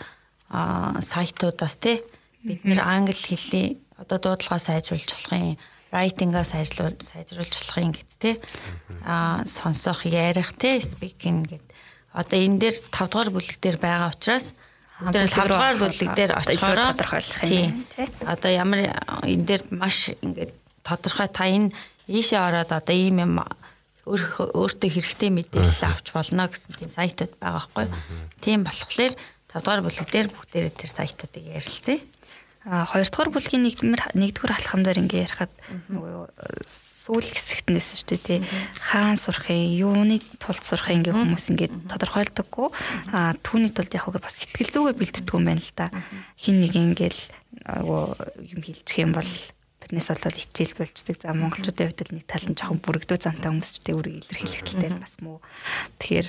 сайтуудаас те бид нэр англи хэлний одоо дуудлагаа сайжруулж болохын, writing-а сайжруулж сайжруулж болохын гэд те а сонсох, ярих те speaking гэд. Одоо энэ дээр 5 дугаар бүлэг дээр байгаа учраас тэр 5 дугаар бүлэг дээр очихоор тодорхойлох юм те. Одоо ямар энэ дээр маш ингээд тодорхой та энэ ийшээ ороод одоо ийм юм өөртөө хэрэгтэй мэдээлэл авч болно гэсэн тийм сайтууд байгаа байхгүй. Тийм болохоор 5 дугаар бүлэг дээр бүгдээрээ тэр сайтуудыг ярилцъя. А 2 дугаар бүлгийн нэгдмэр нэгдүгээр алхам дээр ингээ ярихад нөгөө сүүл хэсэгт нэсэн шүү дээ тий. Хаан сурахын, юуны тулд сурахын ингээ хүмүүс ингээ тодорхойлдоггүй. А түүний тулд яг бас сэтгэл зүгээ бэлддэг юм байна л да. Хин нэг ингээл юм хилчих юм бол тэрнээс болоод хичээл болцдог. За монголчуудын хувьд л нэг тал нь жоохон бүрэгдөө зантай хүмүүс ч тэ үрийг илэрхийлэх дээр бас муу. Тэгэхээр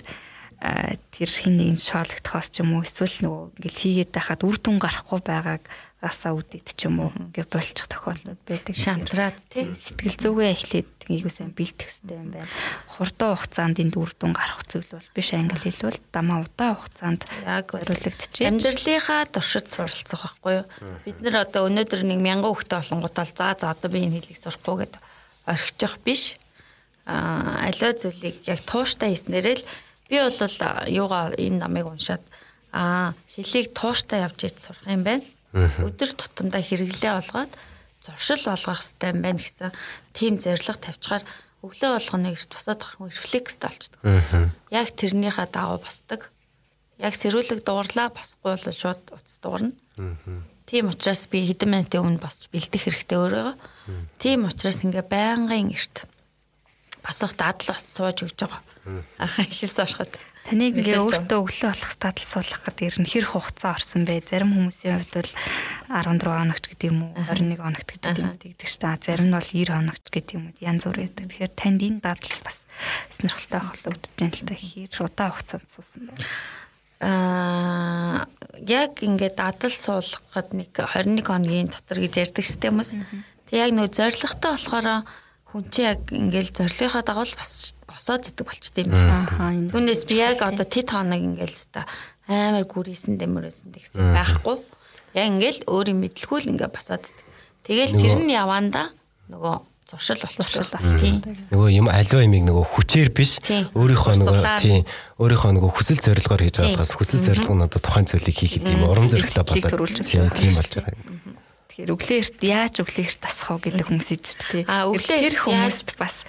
тэр хин нэгэн шоологдохоос ч юм уу эсвэл нөгөө ингээл хийгээд байхад үр дүн гарахгүй байгааг гасаа үдэд ч юм уу ингээ болчих тохиолдол байдаг. Шантраад тий сэтгэл зүгээ эхлээд ийгүү сайн бэлтэх хэрэгтэй юм байна. Хурдан хугацаанд энд үр дүн гарах зүйл бол биш англи хэл бол дамаа удаан хугацаанд яг зориулагдчихэ. Амьдралынхаа туршид суралцах байхгүй юу? Бид нэр одоо өнөөдөр нэг мянган хүүхдээ болонгуудаа за за одоо би энэ хэлийг сурахгүй гэдээ орхичих биш. А аливаа зүйлийг яг тууштай хийснээрээ л би бол юугаа энэ намыг уншаад а хэлийг тууштай явж иж сурах юм байна Өдөр тутамдаа хэрэглээ олгоод зуршил болгох хэрэгтэй юм байна гэсэн тийм зорилго тавьчихаар өглөө болгоно эрт босоод ахын рефлекстэй болчдөг. Яг тэрнийхээ дагуу босдог. Яг сэрүүлэг дуурлаа босхгүй бол шууд утас дуурна. Тийм учраас би хэдэн минутын өмнө босч бэлдэх хэрэгтэй өөрөө. Тийм учраас ингээ байнгын эрт босох дадал бас сууж өгч байгаа. Аа хэлс ороход. Таныг ингээ өөртөө өглөө болох дадал суулгах гэдэг ер нь хэр хугацаа орсон бэ? Зарим хүмүүсийн хувьд бол 14 хоногт гэдэг юм уу, 21 хоногт гэдэг юм тэгдэг ш та. Зарим нь бол 90 хоногт гэдэг юм уу янз бүр байдаг. Тэгэхээр танд энэ дадал бас сонирхолтой холбогдож байна л та. Хэр удаа хугацаанд суусан бэ? Аа яг ингээд дадал суулгахад нэг 21 хоногийн дотор гэж ярьдаг ш хүмүүс. Тэг яг нөө зоригтой болохоор хүн чи яг ингээл зорилгынхаа дагуу бас босоод идэг болчтой юм байна. Түүнээс би яг одоо тэт хоног ингээл та амар гүрийсэн дэмэрсэн гэсэн байхгүй. Яг ингээл өөрийн мэдлгүүл ингээ босоод идэг. Тэгэл тэр нь яванда нөгөө зуршил болчихлоо тийм. Нөгөө юм аливаа юмыг нөгөө хүчээр биш. Өөрийнхөө нөгөө тийм өөрийнхөө нөгөө хүсэл зорилгоор хийж байгаа болохоос хүсэл зорилго нь одоо тухайн зүйлийг хийхэд юм урам зоригтой болоод тийм тийм болж байгаа юм. Тэгэхээр өглөөрт яаж өглөөрт тасах вэ гэдэг хүмүүс идэж тий. Тэр хүмүүст бас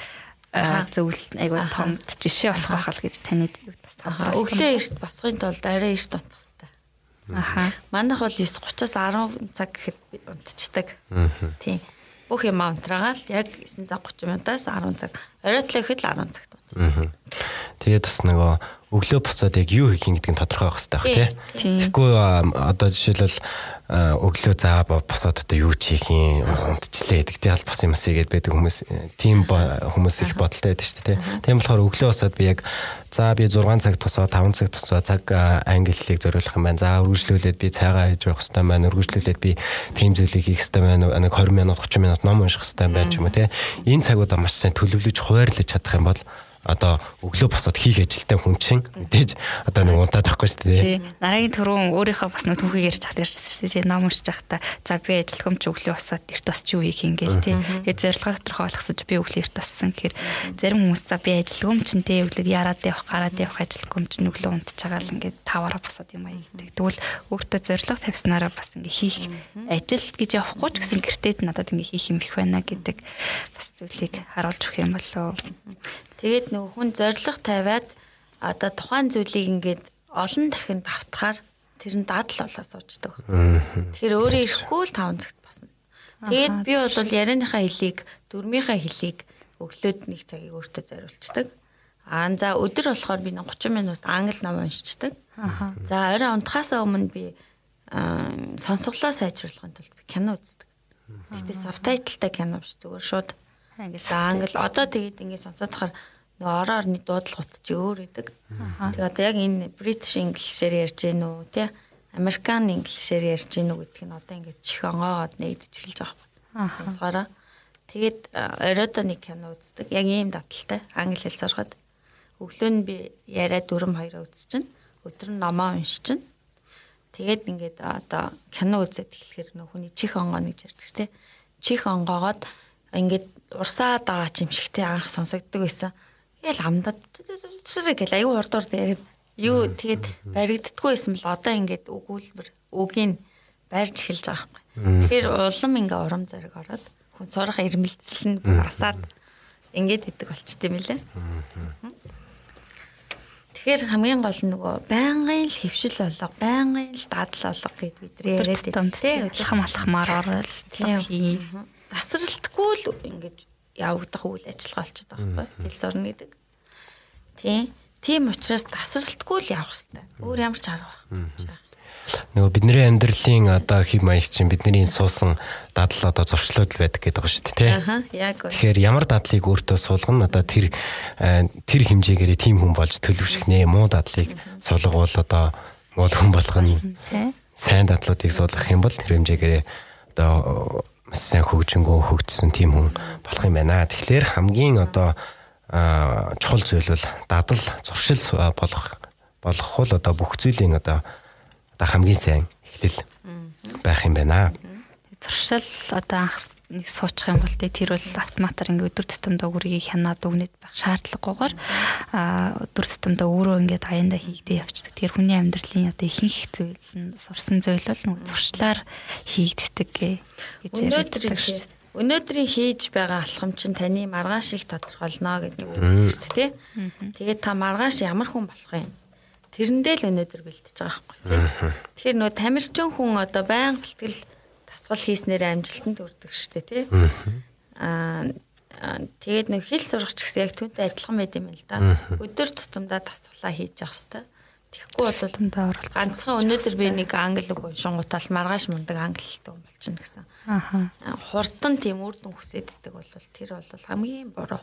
зөвл айгуу томд жишээ болох байхал гэж таны бас тодорхой. Өглөө эрт босхын тулд арай эрт унтах хэрэгтэй. Аха. Манайх бол 9:30-аас 10 цаг гэхэд унтчихдаг. Тийм. Бүх юм унтраагаал яг 9 цаг 30 минутаас 10 цаг. Оройтл ихэд л 10 цагт унтдаг. Тэгээд бас нөгөө өглөө буцаад яг юу хийх гэдэг нь тодорхой байх хэрэгтэй байх тий. Тэгэхгүй одоо жишээлбэл өглөө заа босоод одоо юу чих юм унтчлээ гэдэг чинь аль бос юм асыг гэдэг хүмүүс тийм хүмүүс их бодолтой байдаг шүү дээ тийм болохоор өглөө босоод би яг за би 6 цаг тусаа 5 цаг тусаа цаг англи хэлийг зориулах юм байна. За үргэлжлүүлээд би цайгаа хийж явах хэрэгтэй байна үргэлжлүүлээд би тийм зүйлийг хийх хэрэгтэй байна нэг 20 минут 30 минут ном унших хэрэгтэй байна ч юм уу тийм энэ цагуудаа маш сайн төлөвлөж хуваарлаж чадах юм бол одоо өглөө босоод хийх ажилтай хүн чинь мэдээж одоо нэг унтаад байхгүй шүү дээ. Тий. Нарагийн түрүүн өөрийнхөө бас нэг түүхийг ярьж хат ярьжсэн шүү дээ. Тий. Ном уншиж байхдаа за би ажилхам ч өглөө босоод эрт чи юу хийх юм гээл тий. Тэгээд зорилгоо тодорхой болгосож би өглөө эрт боссон гэхээр зарим хүмүүс за би ажилгам чинь тий өглөө яраад явах гараад явах ажилгам чинь өглөө унтж байгаа л ингээд таваараа босоод юм аа гэдэг. Тэгвэл өөртөө зорилго тавьснараа бас ингээд хийх ажил гэж явахгүй ч гэсэн гэртээд надад ингээд хийх юм их байна гэдэг бас зүйлийг харуулж өгөх юм болоо. Тэгээд нөгөө хүн зориг тавиад одоо тухайн зүйлийг ингээд олон дахин давтахаар тэр нь дадал болоо суучдаг. Тэгэхээр өөрөө ирэхгүй л 5 цагт босно. Тэгээд би бол ярианыхаа хэлийг, дөрмийнхаа хэлийг өглөөд нэг цагийг өөртөө зориулцдаг. Аа за өдөр болохоор би 30 минут англи ном уншичдаг. За орой унтахаасаа өмнө би сонсголоо сайжруулахын тулд би кино үздэг. Гэхдээ сабтайтлтай кино биш зүгээр шууд англи англи одоо тэгээд ингээд сонсоод тахаар нөгөө ороо орны дуудлагууд чи өөр идэг. Тэгээ одоо яг энэ British English-ээр ярьж гин үү тий American English-ээр ярьж гин үү гэдг нь одоо ингээд чих онгоогоод нэгдэж эхэлж байгаа юм. Сонсгороо. Тэгээд оройдоо нэг кино үздэг. Яг ийм даталтай англи хэл сурахад өглөө нь би яриа дүрм хоёроо үзчихнэ. Өдөр нь номоо уншчихнэ. Тэгээд ингээд одоо кино үзээд эхлэхээр нөх хүний чих онгоо гэж ярьдаг тий. Чих онгоогоод ингээд урсаа дагаа чимшигтэй анх сонсогддог байсан. Тэгэл амдаад гэл аюу урдуур дээр юу тэгээд баригддаггүй байсан бол одоо ингээд өгүүлбэр үгийн барьж эхэлж байгаа байхгүй. Тэгэхээр улам ингээ урам зориг ороод хүн сурах ирмэлцэл нь асаад ингээд идэг болчт юм лээ. Тэгэхээр хамгийн гол нь нөгөө байнгын л хөвшил болго, байнгын л дадал болго гэд бидний яриад байдаг тийм хөдөлгөм алхмаар оролцох. Тасралтгүй л ингэж явагдах үйл ажиллагаа болчиход байгаа байхгүй хэл сурна гэдэг. Тийм. Тийм учраас тасралтгүй л явах хэрэгтэй. Өөр ямар ч арга байх. Нөгөө бидний амьдралын одоо хэв маяг чинь бидний суусан дадал одоо зуршлууд байдаг гэдэг шүү дээ тий. Аха яг. Тэгэхээр ямар дадлыг өөртөө суулгана одоо тэр э, тэр хэмжээгээр тийм хүн болж төлөвшгнээ муу дадлыг суулгавал одоо муу хүн болох нь сайн дадлуудыг суулгах юм бол тэр хэмжээгээр одоо маш сайн хөгжингөө хөгжсөн тийм хүн болох юм байна. Тэгэхээр хамгийн одоо чухал зүйл бол дадал зуршил болох болох бол одоо бүх зүйлийн одоо одоо хамгийн сайн эхлэл байх юм байна. Зуршил одоо анх нэг суучих юм бол тэр бол автоматар ингээ өдөр тутамдаа үргийг хянаад өгнөд байх шаардлагагүйгээр өдөр тутамдаа өөрөө ингээ аяндаа хийгдээ явчихдаг. Тэгэхээр хүний амьдралын одоо ихэнх зүйл нь сурсан зүйл бол нөгөө зуршлаар хийгддэг гэж ярьдаг шүү дээ. Өнөөдрийн хийж байгаа алхам чинь таны маргаашийг тодорхойлно гэдэг үг шүү дээ. Тэгээд та маргааш ямар хүн болох юм? Тэрэндээ л өнөөдөр бэлтэж байгаа байхгүй тийм. Тэгэхээр нөө тамирчин хүн одоо баян бэлтгэл тасгал хийснээр амжилтанд хүрдэг шүү дээ тийм. Аа тэгээд нэг хэл сурах ч гэсэн яг түүнтэй адилхан байд юм л да. Өдөр тутамдаа тасгалаа хийж явах хэрэгтэй. Тэгэхгүй бол тэндээ оролцох. Ганцхан өнөөдөр би нэг англи үг уншингуудаа маргааш мундаг англилтай хүн болчихно гэсэн. Аха. Хурдан тийм үрдэн хүсэддэг бол тэр бол хамгийн буруу.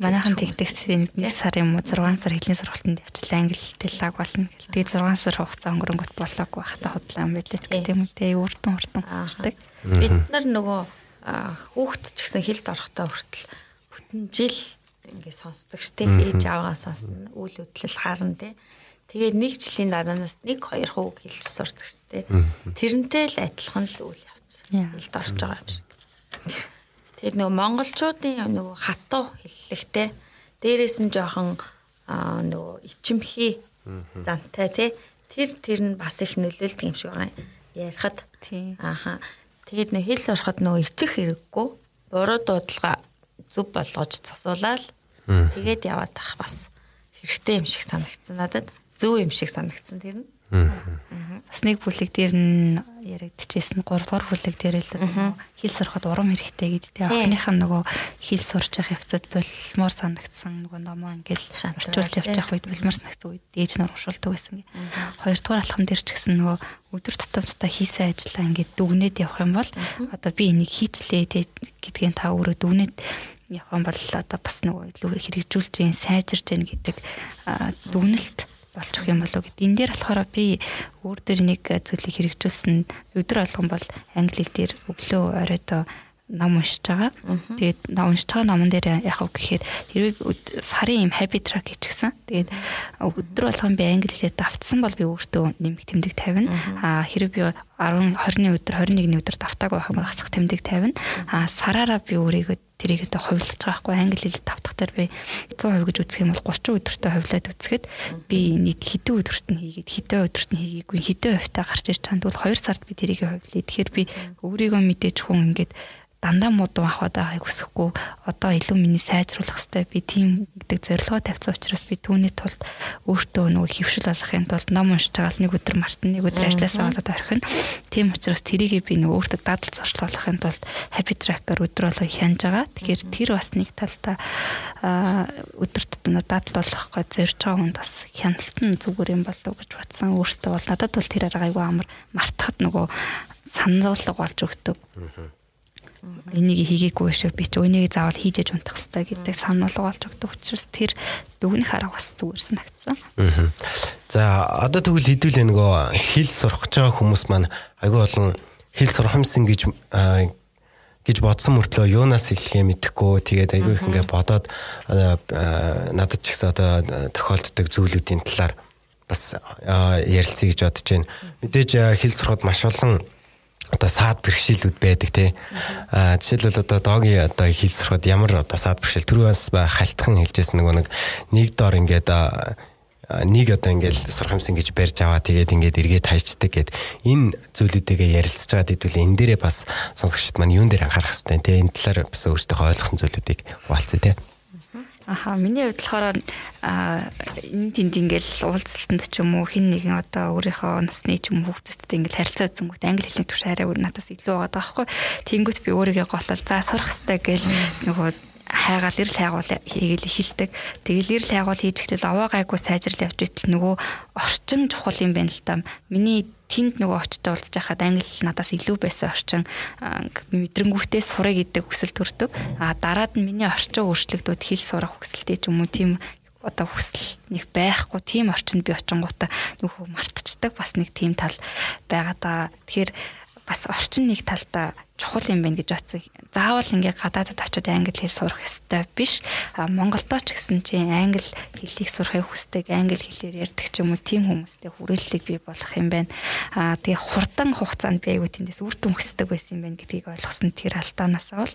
Манайхан тэгдэг чинь нэг сар юм уу 6 сар хэлний сургалтанд явчихлаа англи хэлтэй лаг болно. Тэгээд 6 сар хугацаа өнгөрөнгөт болоогүй байхдаа худлаа юм байлаа ч гэдэг юм те үрдэн хурдан хүсдэг. Бид нар нөгөө хүүхэд ч гэсэн хэлд орохдоо хүртэл бүтэн жил ингээд сонсдог штеп ээж аваа сонсно үйл хөдлөл харна те Тэгээд нэг жилийн дараанаас нэг хоёр хувь хэлж сурдаг шүү дээ. Тэрнтэй л адилхан л үйл явц. Хэлд орж байгаа юм шиг. Тэгээд нөгөө монголчуудын нөгөө хатуу хэллэгтэй дээрээс нь жоохон нөгөө ичимхий зантай тий. Тэр тэр нь бас их нөлөөлдөг юм шиг байгаа ярихад. Ааха тэгээд нөө хэл сурахад нөгөө ичих хэрэггүй. Буруу дуудлага зүв болгож засуулаад тэгээд яваад тах бас хэрэгтэй юм шиг санагдсан надад зөв юм шиг санагдсан тэр нь. Бас нэг бүлэг дээр нь яригдчихсэн 3 дугаар бүлэг дээр л хэл сурахад урам хэрэгтэй гэдэг. Тэгээ анхных нь нөгөө хэл сурч явах явцад болмоор санагдсан нөгөө номоо ингээл орчуулж явах үед болмоор санагдсан үед ээж нар уршуулдаг байсан. Хоёр дугаар алхам дээр ч гэсэн нөгөө өдөр тутамдаа хийсэн ажлаа ингээд дүгнээд явах юм бол одоо би энийг хийчлээ гэдгийг та өөрөө дүгнээд явах юм бол одоо бас нөгөө илүү хэрэгжүүлж сайжирж гин гэдэг дүгнэлт болчих юм болов гэд. Энэ дээр болохоор би өөр дөр нэг зүйлийг хэрэгжүүлсэн өдөр болгон бол англи хэл дээр өглөө оройдоо ном уншиж байгаа. Тэгээд ном уншиж байгаа номон дээр яг уу гэхээр хэрвээ сарын юм habit track хийчихсэн. Тэгээд өдөр болгон би англи хэлээр давтсан бол би өөртөө нэмэх тэмдэг тавина. Аа хэрвээ би 10 20-ны өдөр 21-ний өдөр давтаагүй байх юм бол гацх тэмдэг тавина. Аа сараараа би өөрийгөө тэрийг одоо хувилж байгаа байхгүй англи хэл давтах дээр би 100% гэж үзэх юм бол 30 өдөртөө хувлаад үзэхэд би нэг хэдэн өдөрт нь хийгээд хэдэн өдөрт нь хийгээгүй хэдэн хувьтай гарч ирж байгаа. Тэгвэл 2 сард би тэрийг хувлаа. Тэгэхээр би өөрийгөө мэдээж хүн ингээд дандаа модон авахад байгааг хүсэхгүй. Одоо илүү миний сайжруулах хэрэгтэй би тийм гэдэг зорилгоо тавьсан учраас би түүний тулд өөртөө нөгөө хөвшил болгохын тулд ном уншиж байгаа нэг өдөр мартан нэг өдөр ажилласаа болоод орхино тийм учраас тэрийг би нөгөө өөртөө дадал зуршлуулахын тулд happy tracker өдөр болго хянаж байгаа. Тэгэхээр тэр бас нэг талдаа өдөр тутмын дадал болгохгой зорж байгаа хүнд бас хяналтан зүгээр юм болов гэж бодсон. Өөртөө бол надад бол тэр арга айгүй амар мартахад нөгөө сануулга болж өгдөг энийг хийгээгүй шүү. Би ч өнийг заавал хийж яж унтах хэрэгтэй гэдэг сануулга болж өгдөг учраас тэр дүгнэх арга бас зүгээр санагдсан. За одоо тэгвэл хэдүүлээ нөгөө хэл сурах гэж байгаа хүмүүс маань агүй болон хэл сурах юмсан гэж гэж бодсон мөртлөө юунаас эхлэхээ мэдэхгүй тэгээд айгүй их ингээ бодоод надад ч ихсэн одоо тохиолддог зүйлүүдийн талаар бас ярилцъя гэж бодож байна. Мэдээж хэл сурахад маш олон одоо саад бэрхшээлүүд байдаг тий. Аа жишээлбэл одоо доогийн одоо хэл сурахад ямар одоо саад бэрхшээл түрүүнээс ба халтхан хэлжсэн нөгөө нэг нэг доор ингээд нэг одоо ингээд сурах юмсан гэж барьж аваа тэгээд ингээд эргээд хайчдаг гэд энэ зүйлүүдтэйгээ ярилцж байгаа хэдүүл энэ дээрээ бас сонсогчд маань юун дээр анхаарах хэрэгтэй тий. Энэ талаар бас өөрсдөө ойлгосон зүйлүүдийг хуваалцъя тий. Аха миний хувьд болохоор энэ тэнд ингээл уулзалтанд ч юм уу хин нэгэн одоо өөрийнхөө насны ч юм хүүхдтэй ингээл харилцаа үзэнгүүт англи хэлний түвш арай надаас илүү байгаа байхгүй. Тэнгүүт би өөрийгөө голол за сурах хэрэгтэй гэл нөгөө хайгаал ирэл хайгуул хийгээл эхэлдэг. Тэгэл ирэл хайгуул хийж ихтэл аваа гайгүй сайжрал явж итэл нөгөө орчин чухал юм байна л та. Миний тэнд нөгөө очиж уулзж байхад англи надаас илүү байсан орчин мэдрэнгүүтээ сурах гэдэг хүсэл төрдөг. А дараад нь миний орчин өөрчлөгдөд хэл сурах хүсэлтэй ч юм уу тийм одоо хүсэл нэг байхгүй тийм орчинд би очингуудаа нөхөө мартчихдаг бас нэг тийм тал байгаа даа. Тэгэхээр бас орчин нэг талдаа чухал юм байна гэж бодсон. Заавал ингээ гадаадд очиод англи хэл сурах ёстой биш. Монголдоо ч гэсэн чинь англи хэлийг сурахыг хүсдэг, англи хэлээр ярьдаг ч юм уу тийм хүмүүстэй хүрээллийг бий болгох юм байна. А тэгээ хурдан хугацаанд би айгу тэндээс үр дүн өсдөг байсан юм байна гэдгийг ойлгосон тэр алдаанаас бол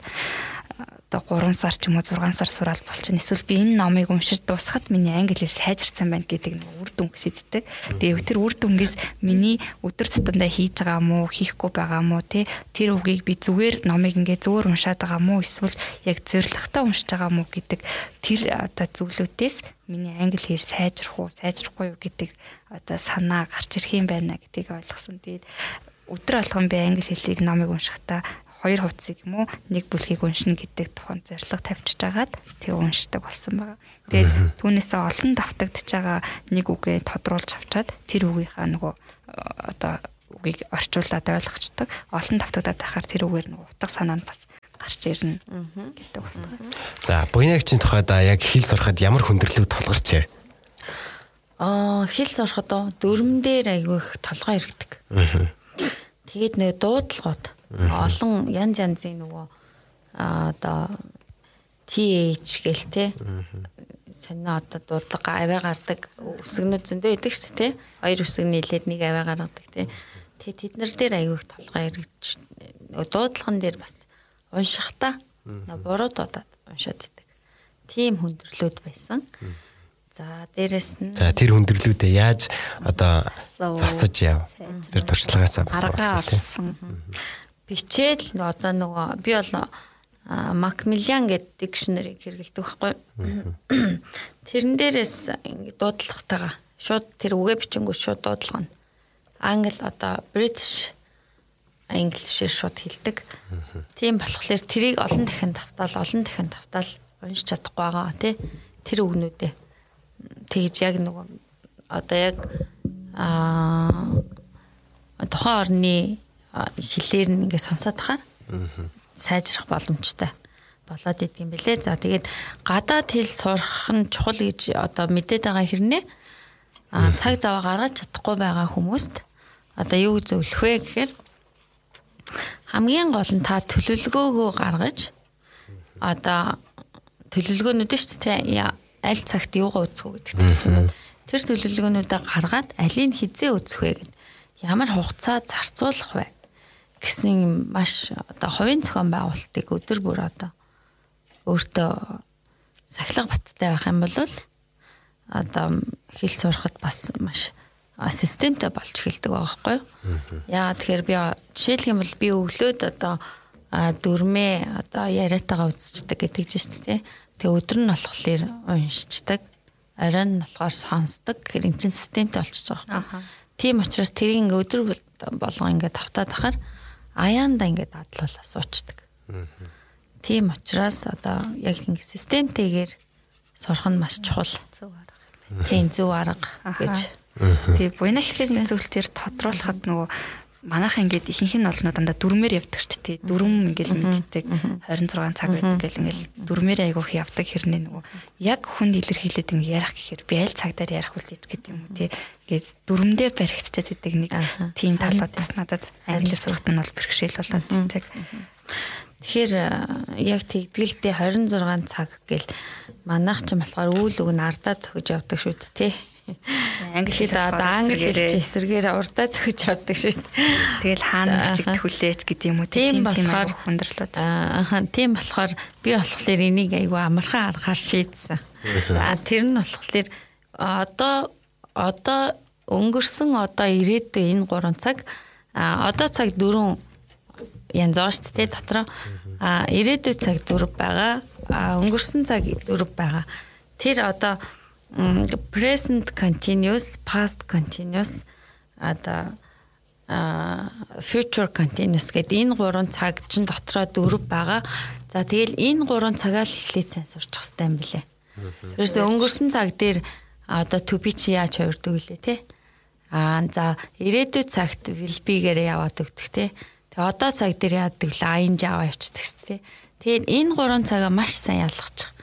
одоо 3 сар ч юм уу 6 сар сураал болчихно. Эсвэл би энэ номыг уншиж дуусахад миний англи хэл сайжирсан байна гэдэг нэг үр дүн гэсэддэг. Тэгээ тэр үр дүнгээс миний өдөр тутамдаа хийж байгаа мó, хийхгүй байгаа мó те тэр үгийг би зүгээр номыг ингээ зөөр уншаад байгаа мó эсвэл яг зөвлөгтэй уншиж байгаа мó гэдэг тэр одоо зөвлөдөөс миний англи хэл сайжрах уу, сайжрахгүй юу гэдэг одоо санаа гарч ирэх юм байна гэдгийг ойлгосон. Тэгээд өдөр болгон би англи хэлийг номыг уншихдаа хоёр хувцсыг юм уу нэг бүлгийг уншина гэдэг тухайн зорилго тавьчихж агаад тэг уншдаг болсон байгаа. Тэгээд түүнээсээ олон давтагдж байгаа нэг үгээ тодруулж авчаад тэр үгийнхаа нөгөө одоо үгийг орчуулад ойлгочдөг. Олон давтагдаад байхаар тэр үгээр нөгөө утга санаа нь бас гарч ирнэ гэдэг утга. За буйнагчийн тухайд яг хэл сурахад ямар хүндрэлүүд тулгарч яа? Аа хэл сурахад дөрмөн дээр айгүйх толгой иргэдэг. Тэгээд нөө дуудлагууд олон янз янзын нөгөө одоо TH гэл те? Санаа одоо дуудлага аваа гардаг үсгнүүд зөндөө идэг ч те? Хоёр үсэг нийлээд нэг аваа гаргадаг те? Тэгээ тэд нар дээр аягүй толгой эргэж дуудлаган дээр бас уншихтаа буруу дуудаад уншаад идэг. Тийм хүндрэлүүд байсан. За дээрэс нь За тэр хүндрэлүүдээ яаж одоо засаж яв. Тэр туршлагаасаа бас олсон бичээл одоо нөгөө би бол Macmillan гэдэг дикшнерийг хэрэгэлдэг байхгүй. Тэрэн дээрээс ингэ дуудлагатайгаа шууд тэр үгээ бичингүү шууд дуудлага нь. Англи одоо British англишээр шууд хэлдэг. Тийм болохоор тэрийг олон дахин давтаал олон дахин давтаал уншиж чадахгүй байгаа тий. Тэр үгнүүдээ тэгж яг нөгөө одоо яг аа тухайн орны хэлээр нь ингээд сонсоод тахаар сайжрах боломжтой болоод идэг юм бэлээ. За тэгээд гадаад хэл сурах нь чухал гэж одоо мэдээд байгаа хэрнээ а цаг зав гаргаж чадахгүй байгаа хүмүүст одоо юу зөвлөх вэ гэхээр хамгийн гол нь та төлөвлөгөөгөө гаргаж одоо төлөвлөгөөнүүд шүү дээ аль цагт юугаа үзэх үү гэдэг төлөвлөгөө. Тэр төлөвлөгөөнүүдээ гаргаад алийг хизээ үзэх вэ гэд ямар хугацаа зарцуулах вэ? Гэсэн маш одоо хувийн зохион байгуулалтыг өдөр бүр одоо өөртөө сахилга баттай байх юм бол одоо хэл сурахад бас маш системтэй болж эхэлдэг байгаа байхгүй юу? Яа тэгэхээр би жишээлх юм бол би өглөөд одоо дөрмөө одоо яриатагаа үзчихдэг гэдэг чинь тий. Тэгээ өдөр нь болохоор уншичдаг. Оройн нь болохоор сонсдог. Тэгэхээр эн чинь системтэй болчихж байгаа. Тийм учраас тэрийг ингээ өдөр болгон ингээ тавтаад ахаар аяанда ингээд дадлуулаа суучдаг. Тийм учраас одоо яг ингэ системтэйгээр сурах нь маш чухал. Зөв арга. Тийм зөв арга гэж. Тэгээ буйнагчийн зөвлөлтөөр тодруулахад нөгөө манайх ингээд ихэнх нь олноо дандаа дөрмээр явдаг шүү дээ. Дөрөм ингээл мэддэг. 26 цаг байдаг гэл ингээл дөрмээр айгуух явдаг хэрнээ нөгөө. Яг хүнд илэрхийлээд ингээ ярих гэхээр би аль цагдаар ярих үл гэж гэдэг юм уу тий. Ингээд дөрмдөө баригдчихэд байдаг нэг тийм талууд бас надад англи сурахт нь бол бэрхшээл болоод тэндэг. Тэгэхээр яг тэгдгэлдээ 26 цаг гэл манайх ч болохоор үйл үг нь ардаа зөхөж явдаг шүү дээ тий Англи хэл одоо англи хэл эсрэгээр урдаа зөхиж авдаг шүү. Тэгэл хаана бичигдэх хүлээж гэдэг юм уу тийм тийм хүндрэлүүд. Аа тийм болохоор би болохоор энийг айгүй амархан аргаар шийдсэн. За тэр нь болохоор одоо одоо өнгөрсөн одоо ирээдүйн энэ 3 цаг одоо цаг 4 янз байгаа шүү дээ дотроо. А ирээдүйн цаг 4 байгаа. А өнгөрсөн цаг 4 байгаа. Тэр одоо present continuous, past continuous одоо future continuous гэдэг энэ гурван цаг чинь дотроо дөрв байгаа. За тэгэл энэ гурван цагаа л эхлээд сайн сурчих хэрэгтэй юм билэ. Тэрээс өнгөрсөн цаг дээр одоо be чи яаж хувирдаг вүлээ те. Аа за ирээдүйн цагт will be-гээр яваад өгдөг те. Тэгээ одоо цаг дээр яадаг ing аваа явчихдаг шүү дээ. Тэгээд энэ гурван цагаа маш сайн ялгачих.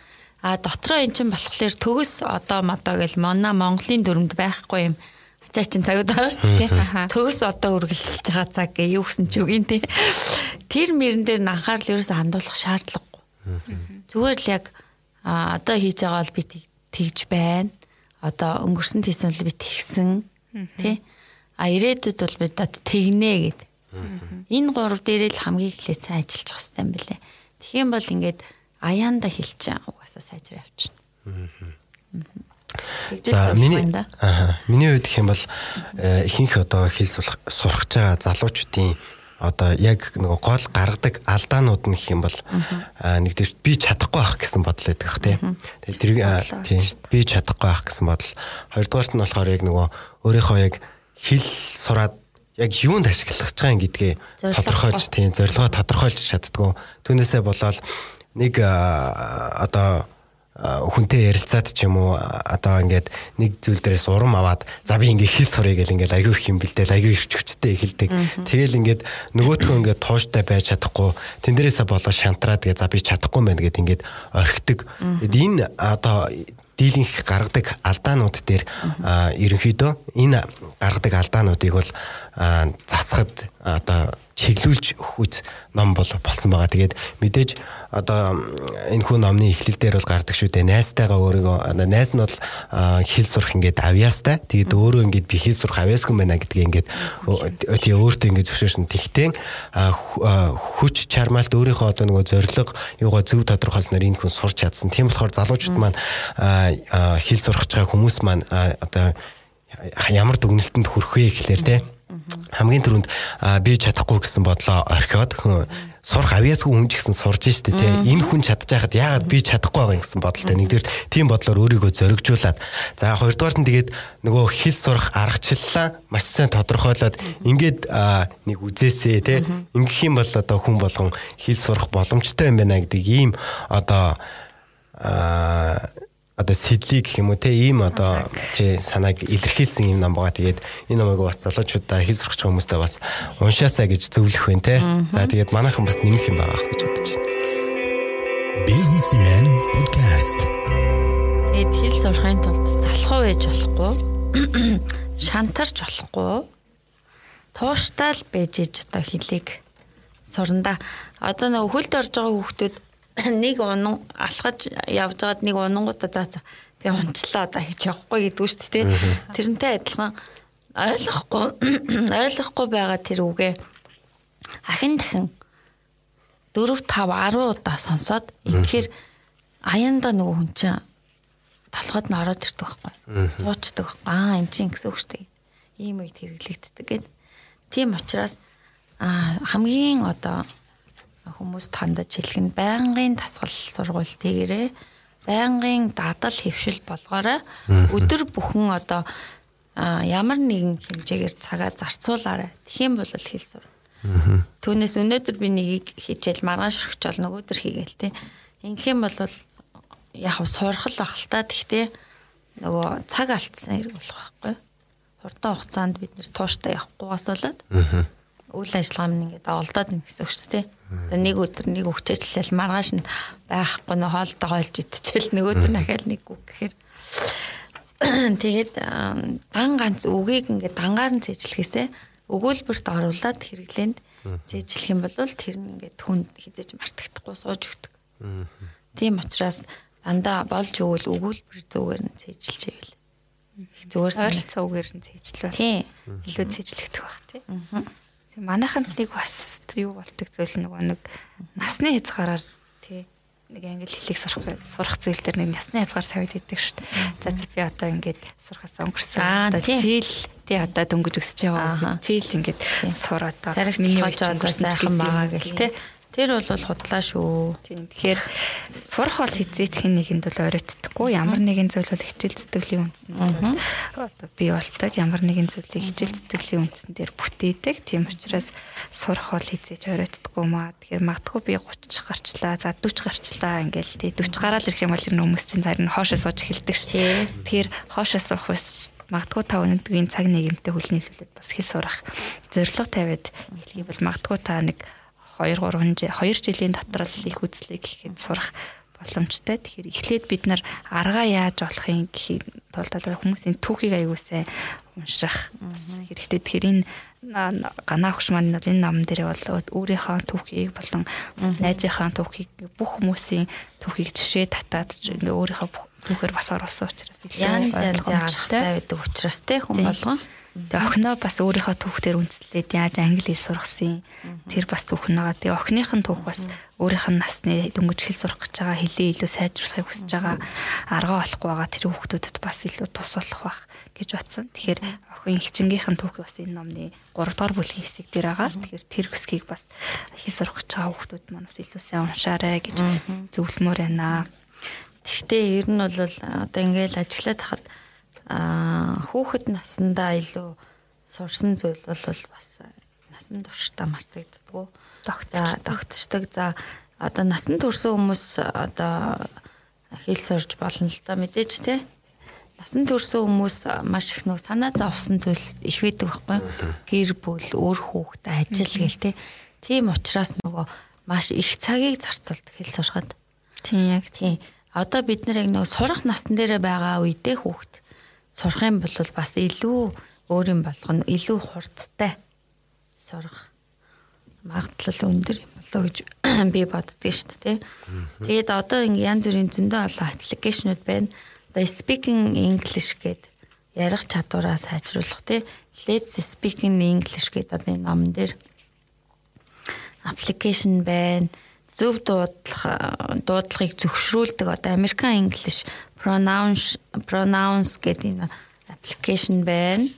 А дотроо эн чинь болохоор төгс одоо мадаа гэл манай Монголын дүрмд байхгүй юм. Ачаа чин цагууд байгаа шүү дээ. Төгс одоо үргэлжилж байгаа цаг гээ юу гэсэн ч үгүй тий. Тэр мөрөн дээр анхаарал ерөөсө хандуулах шаардлагагүй. Зүгээр л яг одоо хийж байгаа бол би тэгж байна. Одоо өнгөрсөн тийсэн бол би тэгсэн тий. А ирээдүйд бол би одоо тэгнэ гэд. Энэ гурав дээрээ л хамгийн эхлээд сайн ажиллаж байгаа юм байна. Тэгэх юм бол ингээд аяанда хэлчих угаасаа сайжраа авчна. За миний аа миний хувьд гэх юм бол э, ихэнх одоо хэл сурах байгаа залуучуудын одоо яг нөгөө гол гаргадаг алдаанууд нь гэх юм бол нэгдүгээр би чадахгүй байх гэсэн бодол байдаг ах тий. Тэгээд тэр тий би чадахгүй байх гэсэн бодол. Хоёрдугаарт нь болохоор яг нөгөө өөрийнхөө яг хэл сураад яг юунд ашиглах гэж байгаа гэдгээ тодорхойлж тий зорилгоо тодорхойлж чаддгүй. Түүнээсээ болоод нэг одоо хүнтэй ярилцаад ч юм уу одоо ингээд нэг зүйл дээрээс урам аваад за би ингээд хэл сурыг гэл ингээд аягүй их юм бэлдээл аягүй ирч хүчтэй эхэлдэг. Тэгэл ингээд нөгөөдхөө ингээд тууштай байж чадахгүй тэн дээрээсээ болоо шантраад тэгээ за би чадахгүй мэн гэд ингээд орхидог. Тэгэд энэ одоо дийлэнх гаргадаг алдаанууд дээр ерөнхийдөө энэ гаргадаг алдаануудыг бол засахад одоо чиглүүлж өгөх ном бол болсон байгаа. Тэгээд мэдээж одоо энэ хүн номны эхлэл дээр бол гардаг шүү дээ. Найстайгаа өөрийгөө найз нь бол хэл сурах ингээд авьяастай. Тэгээд өөрөө ингээд би хэл сурах авьяасгүй байна гэдгийг ингээд тий өөртөө ингээд зөвшөөрсөн. Тэгтээ хүч чармаалт өөрийнхөө одоо нөгөө зориг юугаа зөв тодорхойлсноор энэ хүн сурч чадсан. Тийм болохоор залуучууд маань хэл сурах байгаа хүмүүс маань одоо ямар дүгнэлтэнд хүрэх вэ гэхлээр тий хамгийн түрүүнд би чадахгүй гэсэн бодлоо орхиод сурах авьяасгүй хүн ч гэсэн сурж штэ тий энэ хүн чадчихад яагаад би чадахгүй байгаа юм гэсэн бодолтой нэгдүгээр тийм бодлоор өөрийгөө зоригжуулаад за хоёрдугаар нь тэгээд нөгөө хэл сурах аргачлалаа маш сайн тодорхойлоод ингээд нэг үзээсээ тий ингэх юм бол одоо хүн болгон хэл сурах боломжтой юм байна гэдэг ийм одоо одоо сэдлийг гэх юм уу те ийм одоо тий санааг илэрхийлсэн юм ном байгаа. Тэгээд энэ номыг бас залуучуудаа хэл сурах хүмүүстэй бас уншаасаа гэж зөвлөх байна те. За тэгээд манайхан бас нэмэх юм байгаа гэж бодож байна. Businessman podcast. Тэгээд хэл сурахын тулд залхуу байж болохгүй. Шантарч болохгүй. Тууштай л байж иж одоо хэлийг суранда. Одоо нэг хөлд орж байгаа хүүхдүүд нэг унан алхаж явж байгаад нэг унангуудаа за за би унчлаа одоо хийж явахгүй гэдгүү шүү дээ. Тэрнтэй адилхан ойлгохгүй ойлгохгүй байгаа тэр үгээ ахин дахин 4 5 10 удаа сонсоод инхээр аяанда нөгөө хүн чинь толгойд нь ороод ирдэг байхгүй. Суучдаг байхгүй. Аа эн чинь гэсэн үг шүү дээ. Ийм үед хэрэглэгддэг гэдэг. Тийм учраас аа хамгийн одоо хүмүүс тандаж хэлэх нь байнгын тасгал сургууль тэгэрээ байнгын дадал хөвшил болгоорой өдөр бүхэн одоо ямар нэгэн хэмжээгээр цагаа зарцуулаарай. Тэгхийн бол хэл сур. Түүнээс өнөөдөр би нэгийг хичээл маргааш өргөчөөл нөгөөдөр хийгээл те. Ингэх юм бол яг сурах л бах л та. Тэгтээ нөгөө цаг алдсан хэрэг болох байхгүй. Хурдан хугацаанд бид нэр тууштай явахгүйгаас болоод үйл ажиллагаа минь ингээд олдоод байна гэсэн үг шүү дээ. Одоо нэг өдөр нэг өгчээчлэл маргааш нь байхгүй нөө хоолтой хойлж идчихэл нэг өдөр дахиад нэг үг гэхээр тэгээд дан ганц үгийг ингээд дангаар нь цэжлэхээсээ өгүүлбэрт оруулаад хэрэглээнд цэжлэх юм бол тэр нь ингээд хүн хизээж мартагдахгүй сууж өгдөг. Тийм учраас дандаа болж өгвөл өгүүлбэр зүгээр нь цэжлж ивэл зүгээр ойролцоо үгээр нь цэжлэл. Тийм. Илүү цэжлэгдэх баг тийм. Манайханд нэг бас юу болдог зүйл нөгөө нэг насны хязгаараар тий нэг англи хэлийг сурах сурах зүйл дээр нэг насны хязгаар тавигддаг шүү дээ. За за би одоо ингээд сурахаас өнгөрсөн. Одоо жил тий одоо дөнгөж өсөж байгаа. Жил ингээд сураад одоо миний одоо сайхан байгаа гэл тий Тэр бол худлаа шүү. Тэгэхээр сурах бол хизээч хэн нэгэнд бол оройтдаггүй. Ямар нэгэн зүйл бол хичээл зүтгэлийн үндсэн. Одоо би болтог ямар нэгэн зүйлийг хичээл зүтгэлийн үндсэн дээр бүтээдэг. Тийм учраас сурах бол хизээч оройтдаггүй маа. Тэгэхээр магадгүй би 30 гарчлаа, за 40 гарчлаа ингээл тий 40 гараад ирэх юм бол энэ хүмүүс чинь зарим хоошоо сууж эхэлдэг шүү. Тэгэхээр хоошоо суух бас магадгүй та өнөөдрийн цаг нийгэмтэй хүлний хэлбэлээд бас хэл сурах зорилго тавиад хэлхий бол магадгүй та нэг 2 3 2 жилийн дотор л их үзлээ гэхэд сурах боломжтой. Тэгэхээр эхлээд бид нар аргаа яаж болохын гэхийн тулд одоо хүмүүсийн түүхийг аягуулсаа унших бас хэрэгтэй. Тэгэхээр энэ ганаа хөгш маань бол энэ ном дээр бол өөрийнхөө түүхийг болон найзынхаа түүхийг бүх хүмүүсийн түүхийг жишээ татаад өөрийнхөө түүхээр бас оруулсан учраас янз янз аргатай байдаг учраас те хүн болгон Тэгээ охиноо бас өөрийнхөө түүхтэр үндэслээд яаж англи хэл сургасан тэр бас түүх нэгаа. Тэгээ охиных нь түүх бас өөрийнх нь насны дөнгөж хэл сурах гэж байгаа хэлээ илүү сайжруулахыг хүсэж байгаа аргаа олохгүй байгаа тэр хүүхдүүдэд бас илүү тус болох байх гэж батсан. Тэгэхээр охин хичингийнх нь түүхийг бас энэ номны 3 дугаар бүлгийн хэсэг дээр байгаа. Тэгэхээр тэр хэсгийг бас хэл сурах гэж байгаа хүүхдүүд маань бас илүү сайн уншаарай гэж зөвлөмөр байна. Тэгвэл ер нь бол одоо ингээл ажиллаад хахад аа хүүхэд насандаа илүү сурсан зүйл бол бас насан туршдаа мартагддггүй. За тогтчдаг. За одоо насан турсан хүмүүс одоо хэл сурж болно л да мэдээж те. Насан турсан хүмүүс маш их нэг санаа зовсон зүйлс их байдаг байхгүй. Гэр бүл, өөр хүүхэд, ажил гээл те. Тийм учраас нөгөө маш их цагийг зарцуулдаг хэл сурахад. Тийм яг тийм. Одоо бид нар яг нөгөө сурах насн дээр байгаа үедээ хүүхэд сурах юм бол бас илүү өөр юм болгоно илүү хурдтай сурах магадлал өндөр юм болоо гэж би боддөг шүү дээ. Тэгээд одоо ингээ янз бүрийн зөндөө олон аппликейшнуд байна. Одоо speaking English гэдэг ярих чадвараа сайжруулах тий. Let's speak in English гэдэг одоо энэ ном дээр аппликейшн байна. Зөв дуудлага дуудлагыг зөвшөөрүүлдэг одоо American English pronounce pronounce гэдэг энэ аппликейшн байна.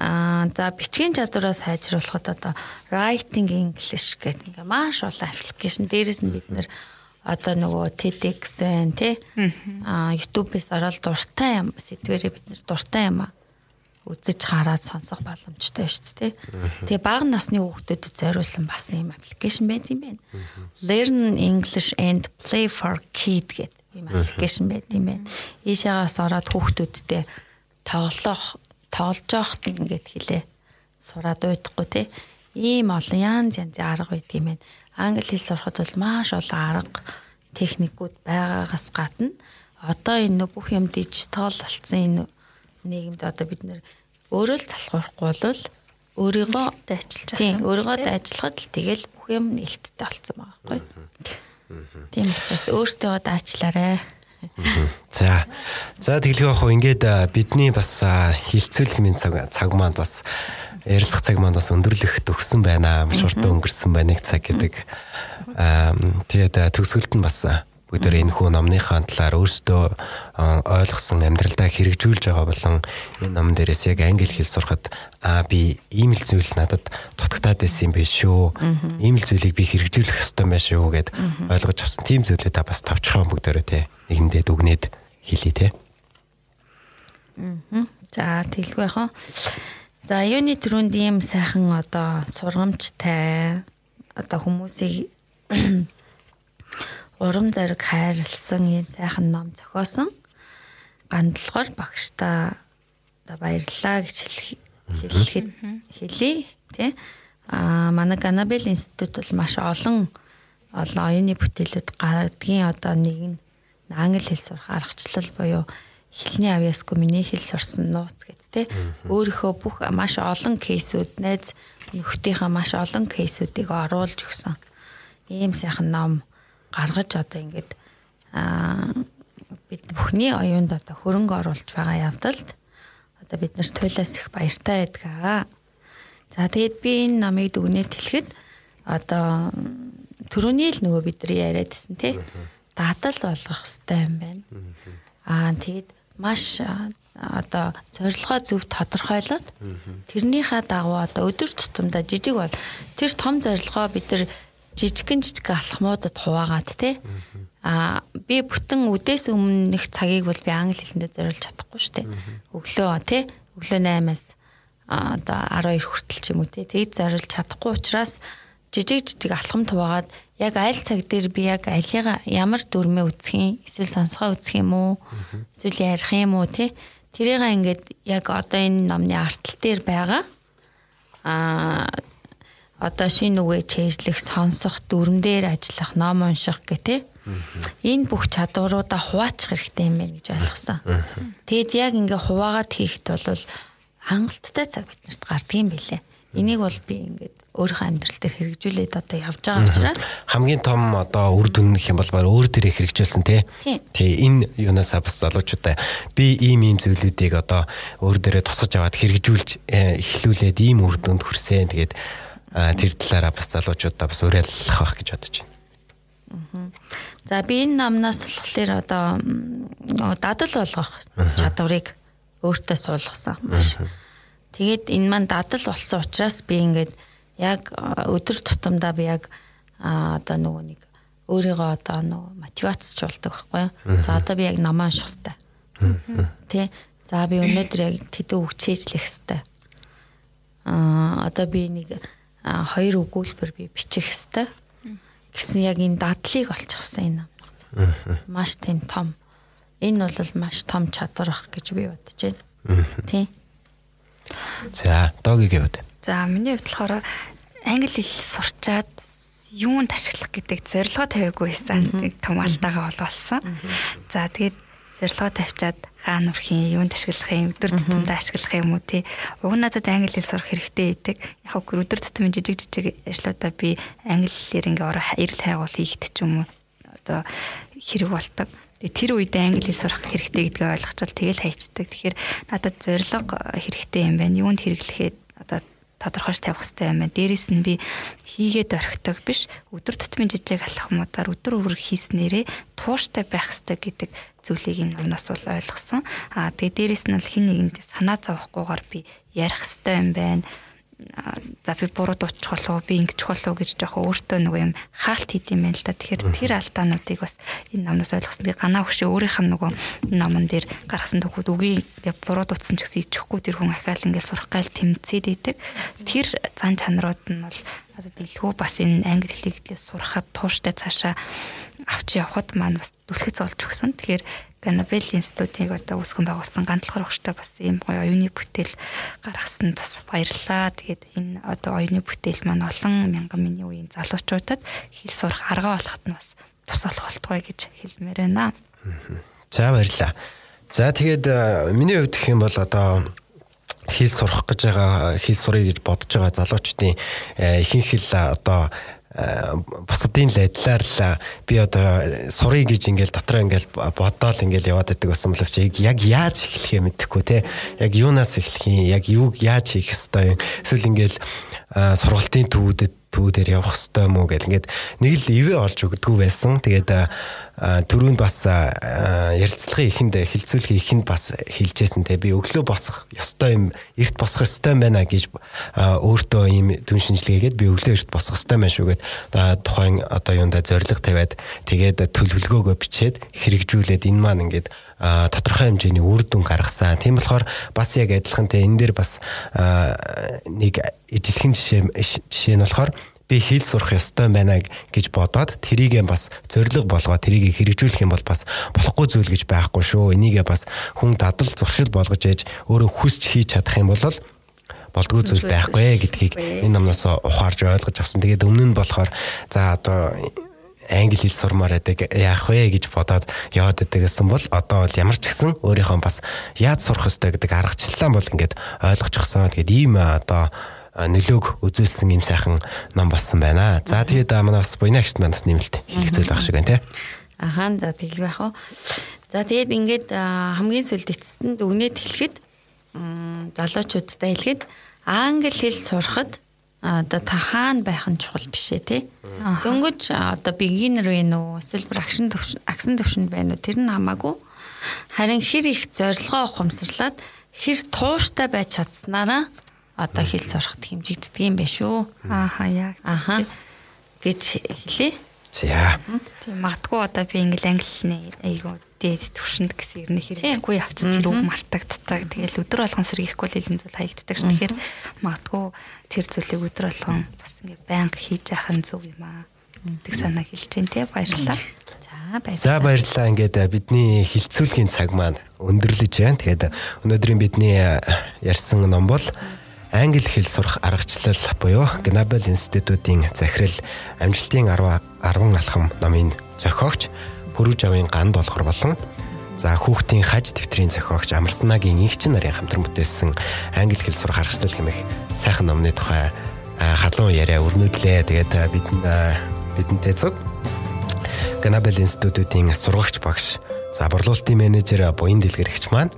Аа за бичгийн чадвараа сайжруулахад одоо writing english гэдэг ингээ маш олон аппликейшн дээрээс нь бид нэр одоо нөгөө TEDx байна тий. Аа YouTube-ээс ороод дуртай юм сэдвэрээ бид нэр дуртай юм аа үзэж хараад сонсох боломжтой шүү дээ. Тэгээ бага насны хүүхдүүдэд зориулсан бас юм аппликейшн байт юм байна. Learn English and Play for Kids гэдэг ийм аппликейшн байт юм байна. Ийшээс ороод хүүхдүүдтэй тоглох тоглож явахт ингээд хэлээ сураад байдахгүй те. Ийм олон янз янзын арга байт юм байна. Англи хэл сурахад бол маш олон арга техникүүд байгаагаас гадна одоо энэ бүх юм дижитал болсон энэ нийгэмд одоо бид нэр өөрөө л залхуурахгүй бол өөрийгөө ажиллаж тийм өөрийгөө ажиллахад л тэгэл бүх юм нээлттэй болсон байгаа байхгүй. Тийм учраас өөртөө даачлаарай. За. За тэглэх яг ингээд бидний бас хилцүүлгмийн цаг цаг маань бас ярилцах цаг маань бас өндөрлөх төгсөн байна. Маш уртан өнгөрсөн байна нэг цаг гэдэг. Аа тэгээд төгсгөлд нь бас бүгдээр энэ хүү номныхаа талаар өөрсдөө ойлгосон амьдралдаа хэрэгжүүлж байгаа болон энэ ном дээрээс яг англи хэл сурахад аа би ийм л зүйл надад дутагтаад байсан юм биш шүү. Ийм л зүйлийг би хэрэгжүүлэх ёстой байх шүү гэд ойлгож авсан. Тийм зүйлээ та бас товчхон бүгдээрээ те нэгэндээ дүгнээд хэлий те. За тэлгүй яхаа. За юуны төрөнд ийм сайхан одоо сургамжтай одоо хүмүүсийг урам зориг хайрлсан ийм сайхан ном зохиосон. Гандлахаар багштай одоо баярлалаа гэж хэлэхэд хэлий тий. Аа манай Ганабел институт бол маш олон олон оюуны бүтээлүүд гаргадгийн одоо нэг нь англи хэл сурах аргачлал буюу хэлний авьяасгүй миний хэл сурсан нууц гэд те өөрийнхөө бүх маш олон кейсүүд найз нөхдийнхээ маш олон кейсүүдийг оруулж өгсөн ийм сайхан ном гаргаж одоо ингээд бид бүхний оюунд одоо хөрөнгө оруулж байгаа явдалд одоо бид нар туйлаас их баяртай байдгаа. За тэгээд би энэ намыг дүгнээд хэлэхэд одоо төрөний л нөгөө бид нар яриадсэн тий дадал болгох хэрэгтэй юм байна. Аа тэгээд маш одоо зорилгоо зөв тодорхойлоод тэрнийхээ дагуу одоо өдөр тутамдаа жижиг бол тэр том зорилгоо бид нар жижигэн жижиг алхмуудад хуваагаад те а би бүтэн үдээс өмнөх цагийг бол би англи хэлэндээ зориулж чадахгүй шүү дээ. Өглөө те өглөө 8-аас одоо 12 хүртэл ч юм уу те тэгж зориулж чадахгүй учраас жижиг жижиг алхам хуваагаад яг аль цаг дээр би яг алига ямар дүрмээ үзэх юм эсвэл сонсгоо үзэх юм уу эсвэл ярих юм уу те тэрийг ингээд яг одоо энэ номны артал дээр байгаа а одоо шинэ үгээ чэйжлэх, сонсох, дүрм дээр ажиллах, ном унших гэх тээ. Энэ бүх чадваруудаа хуваачих хэрэгтэй юм байна гэж ойлгосон. Тэгэд яг ингээ хуваагаад хийхэд бол хангалттай цаг биднэрт гардаг юм билэ. Энийг бол би ингээд өөрийнхөө амьдрал дээр хэрэгжүүлээд одоо явж байгаа учраас хамгийн том одоо үр дүн гэх юм бол баг өөр дээрээ хэрэгжүүлсэн тий. Тий энэ юунасаа бас залуучуудаа би ийм ийм зүйлүүдийг одоо өөр дээрээ тусгаж аваад хэрэгжүүлж э, эхлүүлээд ийм үр дүнд хүрсэн. Тэгээд тэр талаараа бас залуучуудаа бас уриаллах байх гэж бодож байна. За би энэ намнаас болохоор одоо дадал болгох чадварыг өөртөө суулгасан маш. Тэгээд энэ маань дадал болсон учраас би ингээд яг өдөр тутамдаа би яг одоо нөгөө нэг өөрийгөө одоо нөгөө мотивацчлуулдаг байхгүй юу. За одоо би яг намаа хэрэгтэй. Тэ. За би өнөөдөр яг тэдүү хүчээжлэх хэрэгтэй. Аа одоо би нэг хоёр өгүүлбэр би бичих хэрэгтэй. Гэсэн яг энэ дадлыг олж авсан энэ намнаас. Маш тийм том. Энэ бол маш том чадвар ах гэж би бодож байна. Тий. За, доогийн хувьд. За миний хувьд болохоор англи хэл сурчаад юунд ашиглах гэдэг зорилгоо тавиагүй байсан. Нэг том алдаагаа олсон. За тэгээд зорилгоо тавьчаад хаана үрхийн юунд ашиглах юм өдөр тутамдаа ашиглах юм уу тий. Уг надад англи хэл сурах хэрэгтэй байдаг. Яг хөө өдөр тутмын жижиг жижиг ажлуудаа би англи хэлээр ингээ ороо ирэл хайгуул хийхдэг ч юм уу. Одоо хэрэг болдог. Тэр үед англи хэл сурах хэрэгтэй гэдгийг ойлгочвол тэгэл хайчдаг. Тэгэхээр надад зорилго хэрэгтэй юм байна. Юунд хэрэглэхэд одоо тодорхойж тавих хэрэгтэй юм байна. Дээрээс нь би хийгээд орхидог биш өдөр тутмын жижиг алхмуудаар өдөр өдөр хийснээрээ тууштай байх хэрэгтэй гэдэг зүйлийг энэ номноос бол ойлгосон. Аа тэгээ дээрээс нь л хин нэгэнд санаа зовхгүйгээр би ярих хэрэгтэй юм байна за би буруу дуучих болов би ингэж болов гэж жоохон өөртөө нөгөө юм хаалт хийд юм байна л да. Тэгэхээр тэр алдаануудыг бас энэ номноос ойлгосон. Тэгээ ганаа хөшөө өөрийнх нь нөгөө номон дээр гаргасан төгүүд үгүй буруу дуудсан ч гэсэн ичихгүй тэр хүн ахаал ингээд сурах гал тэмцээд идэг. Тэр зан чанарууд нь бол одоо дэлгүү бас энэ англи хэлийг сурахад тууштай цаашаа авч явхад маань бас түлхэц олж өгсөн. Тэгэхээр Ганабел институтыг одоо үүсгэн байгуулсан ганцлахар өгчтэй бас ийм гоё оюуны бүтээл гаргасан бас баярлалаа. Тэгээд энэ одоо оюуны бүтээл маань олон мянган миний үеийн залуучуудад хэл сурах арга болоход нь бас тус болох болтугай гэж хэлмээр байна. За баярлалаа. За тэгээд э, миний хувьд гэх юм бол одоо хэл сурах гэж байгаа хэл сурыг гэж бодож байгаа залуучдын э, ихэнх хэл одоо бусдын л адилаар л би одоо сурыг гэж ингээл дотроо ингээл бодоол ингээл яваад байдаг байсан боловч яг яаж эхлэхээ мэдэхгүй те? Яг юунаас эхлэх юм? Яг юуг яаж хийх ёстой юм? эсвэл ингээл сургалтын төвүүдэд төвүүдээр явах ёстой уу гэл? ингээд нэг л ивэ олж өгдгүү байсан. Тэгээд түрүүнд бас ярилцлагын ихэнд хилцүүлгийн ихэнд бас хэлжсэн те би өглөө босох ёстой юм эрт босох ёстой байна гэж өөртөө ийм дүн шинжилгээгээд би өглөө эрт босох ёстой байна шүүгээд тухайн одоо юунда зориг тавиад тэгээд төлөвлөгөөгөө бичээд хэрэгжүүлээд энэ маань ингээд тодорхой хэмжээний үр дүн гаргасан. Тийм болохоор бас яг адилхан те энэ дээр бас нэг ижилхэн жишээ жишээ нь болохоор би хэл сурах ёстой байна гэж бодоод тэрийгээ бас зориг болгоод тэрийг хэрэгжүүлэх юм бол бас болохгүй зүйл гэж байхгүй шүү. Энийгээ бас хүн дадал зуршил болгож ээж өөрөө хүсч хийж чадах юм бол болдгоо зүйл байхгүй гэдгийг энэ номноос ухаарж ойлгож авсан. Тэгээд өмнө нь болохоор за одоо англи хэл сурмаар байдаг яах вэ гэж бодоод яваад байдаг гэсэн бол одоо бол ямар ч гэсэн өөрийнхөө бас яаж сурах ёстой гэдэг аргачлалаа бол ингээд ойлгочихсон. Тэгээд ийм одоо нөлөөг үзүүлсэн юм сайхан ном болсон байна. За тэгээд манай бас буйнаагчд манаас нэмэлт хэлэх зүйл байх шиг байна тий. Ахаа за тэглэх байх уу. За тэгээд ингээд хамгийн сүүлд эцэст дүгнээд хэлэхэд залуучуудтай хэлэхэд англи хэл сурахад одоо та хаана байх нь чухал биш ээ тий. Дөнгөж одоо beginner вэ нүү эсвэл төвшин агсан төвшөнд байна уу тэр нь хамаагүй. Харин хэр их зорилгоо ухамсарлаад хэр тууштай байж чадсанараа одоо хэл сурахад хэмжигддэг юм байна шүү. Ааха яг. Ааха гэж хэлээ. За. Тийм магадгүй одоо би ингээл англиний айгуу дээд төвшөнд гэсэн юм хэрэггүй явцад тэр үг мартагддаг. Тэгэл өдөр болгон сэргийхгүй л илэн зүйл хаягддаг ш. Тэгэхээр магадгүй тэр зүйлийг өдөр болгон бас ингээ байнга хийж яах нь зөв юм аа. Тэг санаа хэлж дээ тий баярлалаа. За баярлалаа. За баярлалаа. Ингээд бидний хилцүүлгийн цаг маань өндөрлөж байна. Тэгээд өнөөдрийн бидний ярьсан ном бол англи хэл сурах аргачлал буюу Gnabel институтын захирал амжилтын 10 10 алхам номын зохиогч Пүрүж авын ганд болохоор болон За хүүхдийн хаж дэвтрийн зохиогч Амарсанагийн игч нарын хамтран бүтээсэн англи хэл сурах аргачлал хэмээх сайхан номны тухай халуун яриа өрнөдлөө. Тэгээд бид бидэнтэй цог Ганабел институтын сургагч багш, за борлуулалтын менежер буян дэлгэрэгч маань,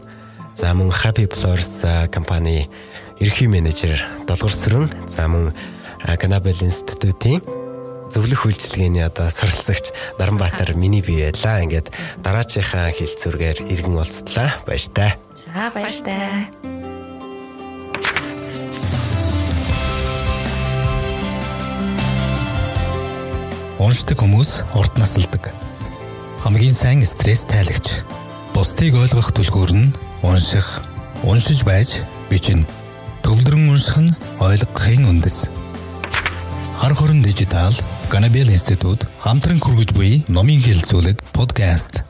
за мөн Happy Flowers компани ерхий менежер Долгор Сүрэн, за мөн Ганабел институтын зөвлөх үйлчилгээний одоо суралцагч Наранбаатар миний бие байлаа. Ингээд дараачихаа хилцүүргээр иргэн уулзтлаа. Баяр таа. За баяр таа. Уншдаг хүмүүс урт насалдаг. Хамгийн сайн стресс тайлагч. Бусдыг ойлгох түлхүүр нь унших, уншиж байж бичнэ. Төвлөрөн унших нь ойлгохын үндэс. Хар хорон дижитал Ганабел институт хамтран хүргэж буй номын хэлэлцүүлэг подкаст.